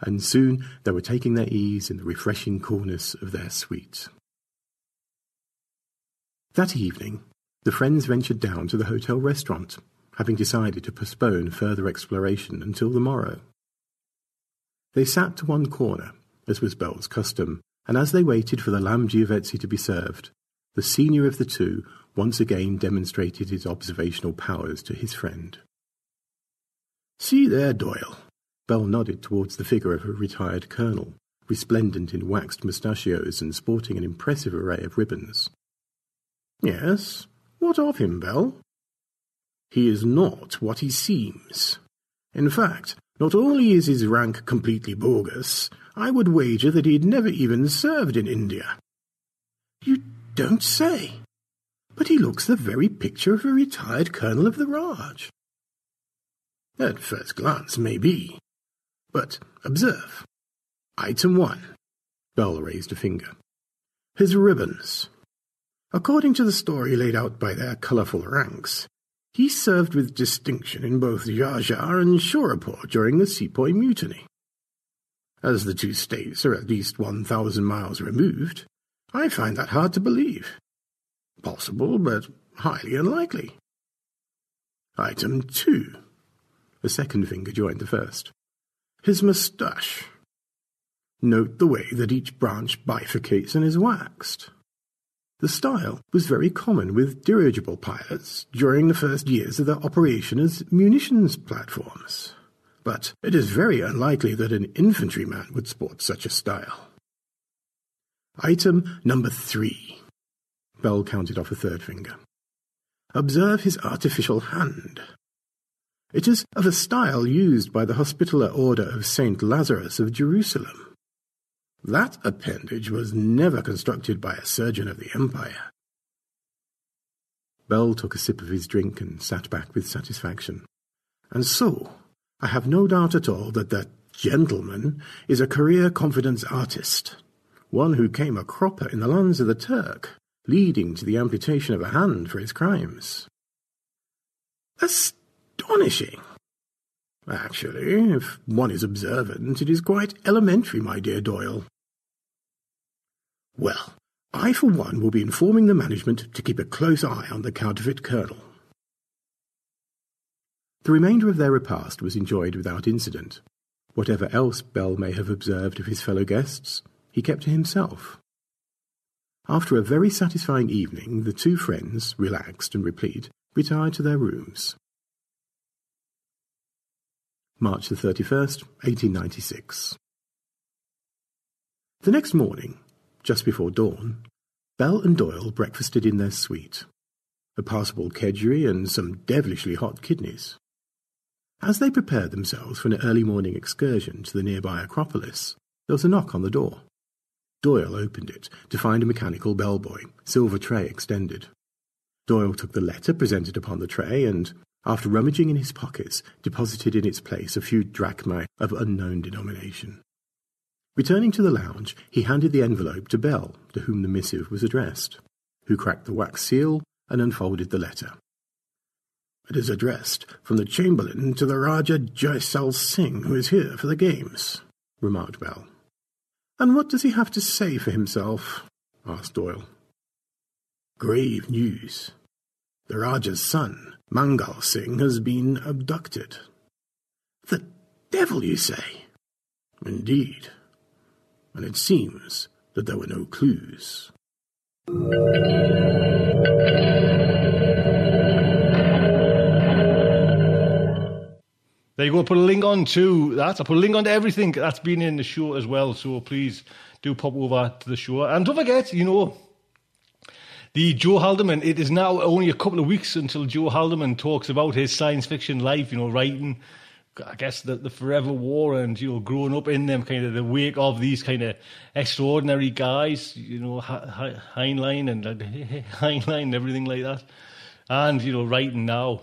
and soon they were taking their ease in the refreshing coolness of their suite. That evening, the friends ventured down to the hotel restaurant, having decided to postpone further exploration until the morrow. They sat to one corner, as was Bell's custom, and as they waited for the lamb giuvezzi to be served, the senior of the two once again demonstrated his observational powers to his friend. See there, Doyle, Bell nodded towards the figure of a retired colonel, resplendent in waxed mustachios and sporting an impressive array of ribbons. Yes, what of him, Bell? He is not what he seems. In fact, not only is his rank completely bogus, I would wager that he had never even served in India. You don't say. But he looks the very picture of a retired colonel of the Raj. At first glance, maybe. But observe. Item 1. Bell raised a finger. His ribbons. According to the story laid out by their colourful ranks, he served with distinction in both Jhajjar and Shorapur during the Sepoy Mutiny. As the two states are at least one thousand miles removed, I find that hard to believe. Possible, but highly unlikely. Item 2. The second finger joined the first his moustache. Note the way that each branch bifurcates and is waxed. The style was very common with dirigible pilots during the first years of their operation as munitions platforms, but it is very unlikely that an infantryman would sport such a style. Item number three. Bell counted off a third finger. Observe his artificial hand. It is of a style used by the Hospitaller Order of St. Lazarus of Jerusalem. That appendage was never constructed by a surgeon of the Empire. Bell took a sip of his drink and sat back with satisfaction. And so, I have no doubt at all that that gentleman is a career confidence artist, one who came a cropper in the lands of the Turk, leading to the amputation of a hand for his crimes. Astonishing. Actually, if one is observant, it is quite elementary, my dear Doyle. Well, I for one will be informing the management to keep a close eye on the counterfeit colonel. The remainder of their repast was enjoyed without incident. Whatever else Bell may have observed of his fellow guests, he kept to himself. After a very satisfying evening, the two friends, relaxed and replete, retired to their rooms. March the 31st, 1896. The next morning, just before dawn, Bell and Doyle breakfasted in their suite. A passable kedgeree and some devilishly hot kidneys. As they prepared themselves for an early morning excursion to the nearby Acropolis, there was a knock on the door. Doyle opened it to find a mechanical bellboy, silver tray extended. Doyle took the letter presented upon the tray and, after rummaging in his pockets, deposited in its place a few drachmae of unknown denomination. Returning to the lounge, he handed the envelope to Bell, to whom the missive was addressed, who cracked the wax seal and unfolded the letter. It is addressed from the Chamberlain to the Rajah Jaisal Singh, who is here for the games, remarked Bell. And what does he have to say for himself? asked Doyle. Grave news. The Rajah's son, Mangal Singh has been abducted. The devil, you say? Indeed. And it seems that there were no clues. There you go. Put a link on to that. I put a link on to everything that's been in the show as well. So please do pop over to the show. And don't forget, you know, the Joe Haldeman, it is now only a couple of weeks until Joe Haldeman talks about his science fiction life, you know, writing, I guess the, the forever war and you know growing up in them kind of the wake of these kind of extraordinary guys, you know Heinlein and Heinlein and everything like that, and you know writing now.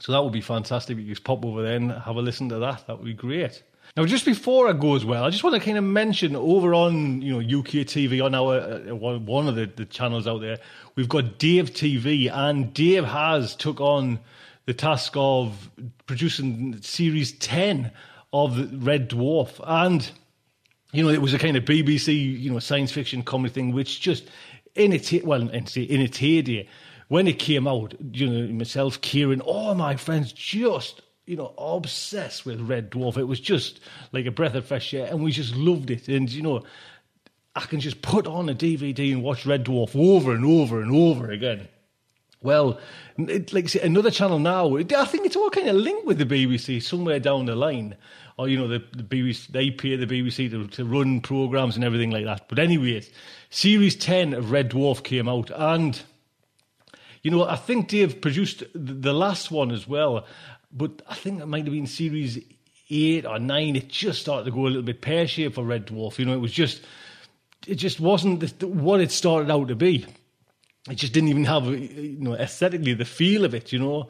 So that would be fantastic. If you just pop over there and have a listen to that. That would be great. Now, just before I go as well, I just want to kind of mention over on you know UK TV on our uh, one of the, the channels out there, we've got Dave TV, and Dave has took on the task of producing series ten of Red Dwarf, and you know it was a kind of BBC you know science fiction comedy thing, which just in its well in its heyday when it came out, you know myself, Kieran, all my friends just you know, obsessed with Red Dwarf. It was just like a breath of fresh air, and we just loved it. And you know, I can just put on a DVD and watch Red Dwarf over and over and over again. Well, it, like say, another channel now, I think it's all kind of linked with the BBC somewhere down the line. Or, you know, the, the BBC, they pay the BBC to, to run programs and everything like that. But anyway, Series 10 of Red Dwarf came out. And, you know, I think Dave produced the last one as well but I think it might have been series eight or nine. It just started to go a little bit pear shaped for Red Dwarf. You know, it was just, it just wasn't what it started out to be. It just didn't even have, you know, aesthetically the feel of it. You know,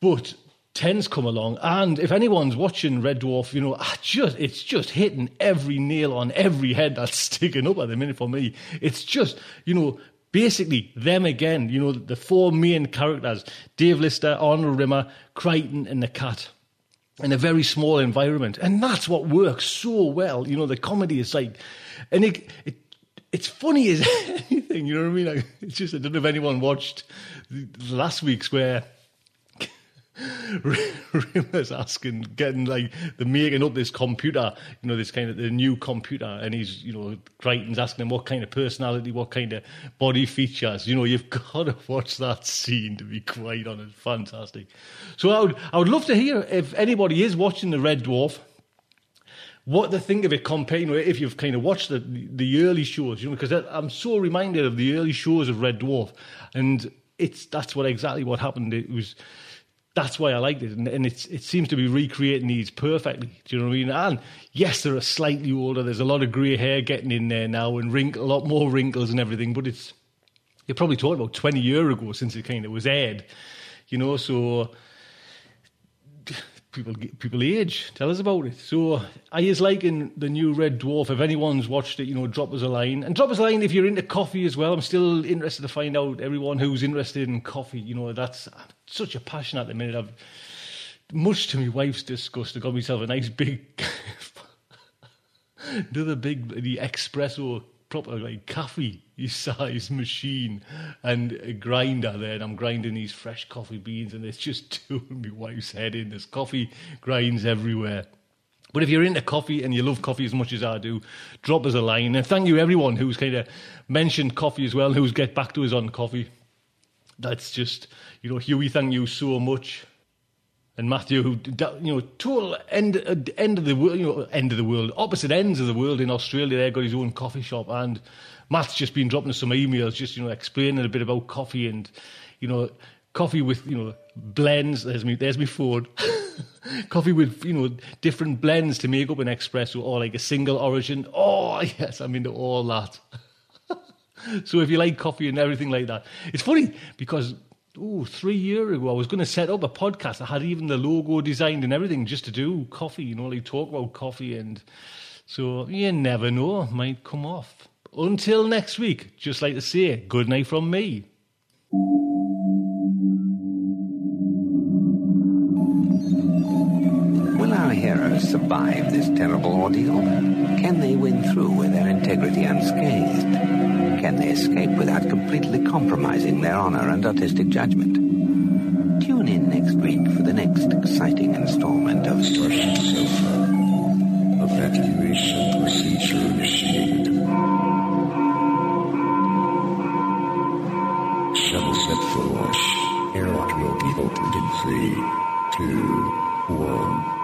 but tens come along, and if anyone's watching Red Dwarf, you know, just it's just hitting every nail on every head that's sticking up at the minute for me. It's just, you know, basically them again, you know, the four main characters Dave Lister, Arnold Rimmer, Kryten, and the cat in a very small environment. And that's what works so well. You know, the comedy is like, and it, it it's funny as anything, you know what I mean? Like, it's just, I don't know if anyone watched last week's where Rimmer's asking, getting like the making up this computer, you know, this kind of the new computer, and he's, you know, Kryten's asking him what kind of personality, what kind of body features. You know, you've got to watch that scene to be quite honest. Fantastic. So I would, I would love to hear if anybody is watching the Red Dwarf what they think of it campaign if you've kind of watched the the early shows, you know, because I'm so reminded of the early shows of Red Dwarf, and it's that's what exactly what happened. It was that's why I liked it, and, and it seems to be recreating these perfectly. Do you know what I mean? And yes, they're a slightly older. There's a lot of grey hair getting in there now, and wrinkle, a lot more wrinkles and everything. But it's you're probably talking about 20 year ago since it kind of was aired. You know, so people people age. Tell us about it. So I is liking the new Red Dwarf. If anyone's watched it, you know, drop us a line and drop us a line if you're into coffee as well. I'm still interested to find out everyone who's interested in coffee. You know, that's such a passion at the minute. I've much to my wife's disgust. I got myself a nice big, another big the espresso proper like coffee size machine and a grinder there and I'm grinding these fresh coffee beans and it's just doing my wife's head in. There's coffee grinds everywhere. But if you're into coffee and you love coffee as much as I do, drop us a line. And thank you everyone who's kind of mentioned coffee as well, who's get back to us on coffee. That's just, you know, Huey, thank you so much and Matthew, who you know, total end uh, end of the world, you know, end of the world, opposite ends of the world in Australia. There, got his own coffee shop, and Matt's just been dropping us some emails, just you know, explaining a bit about coffee and you know, coffee with you know blends. There's me, there's me Ford. coffee with you know different blends to make up an espresso, or like a single origin. Oh yes, I'm into all that. so if you like coffee and everything like that, it's funny because oh, three years ago, I was going to set up a podcast. I had even the logo designed and everything just to do coffee, you know, like talk about coffee. And so you never know, might come off. Until next week, just like to say, good night from me. Will our heroes survive this terrible ordeal? Can they win through with their integrity unscathed? Escape without completely compromising their honor and artistic judgment? Tune in next week for the next exciting installment of Starship Sofa. Evacuation procedure initiated. Shuttle set for launch. Airlock will be opened in three, two, one.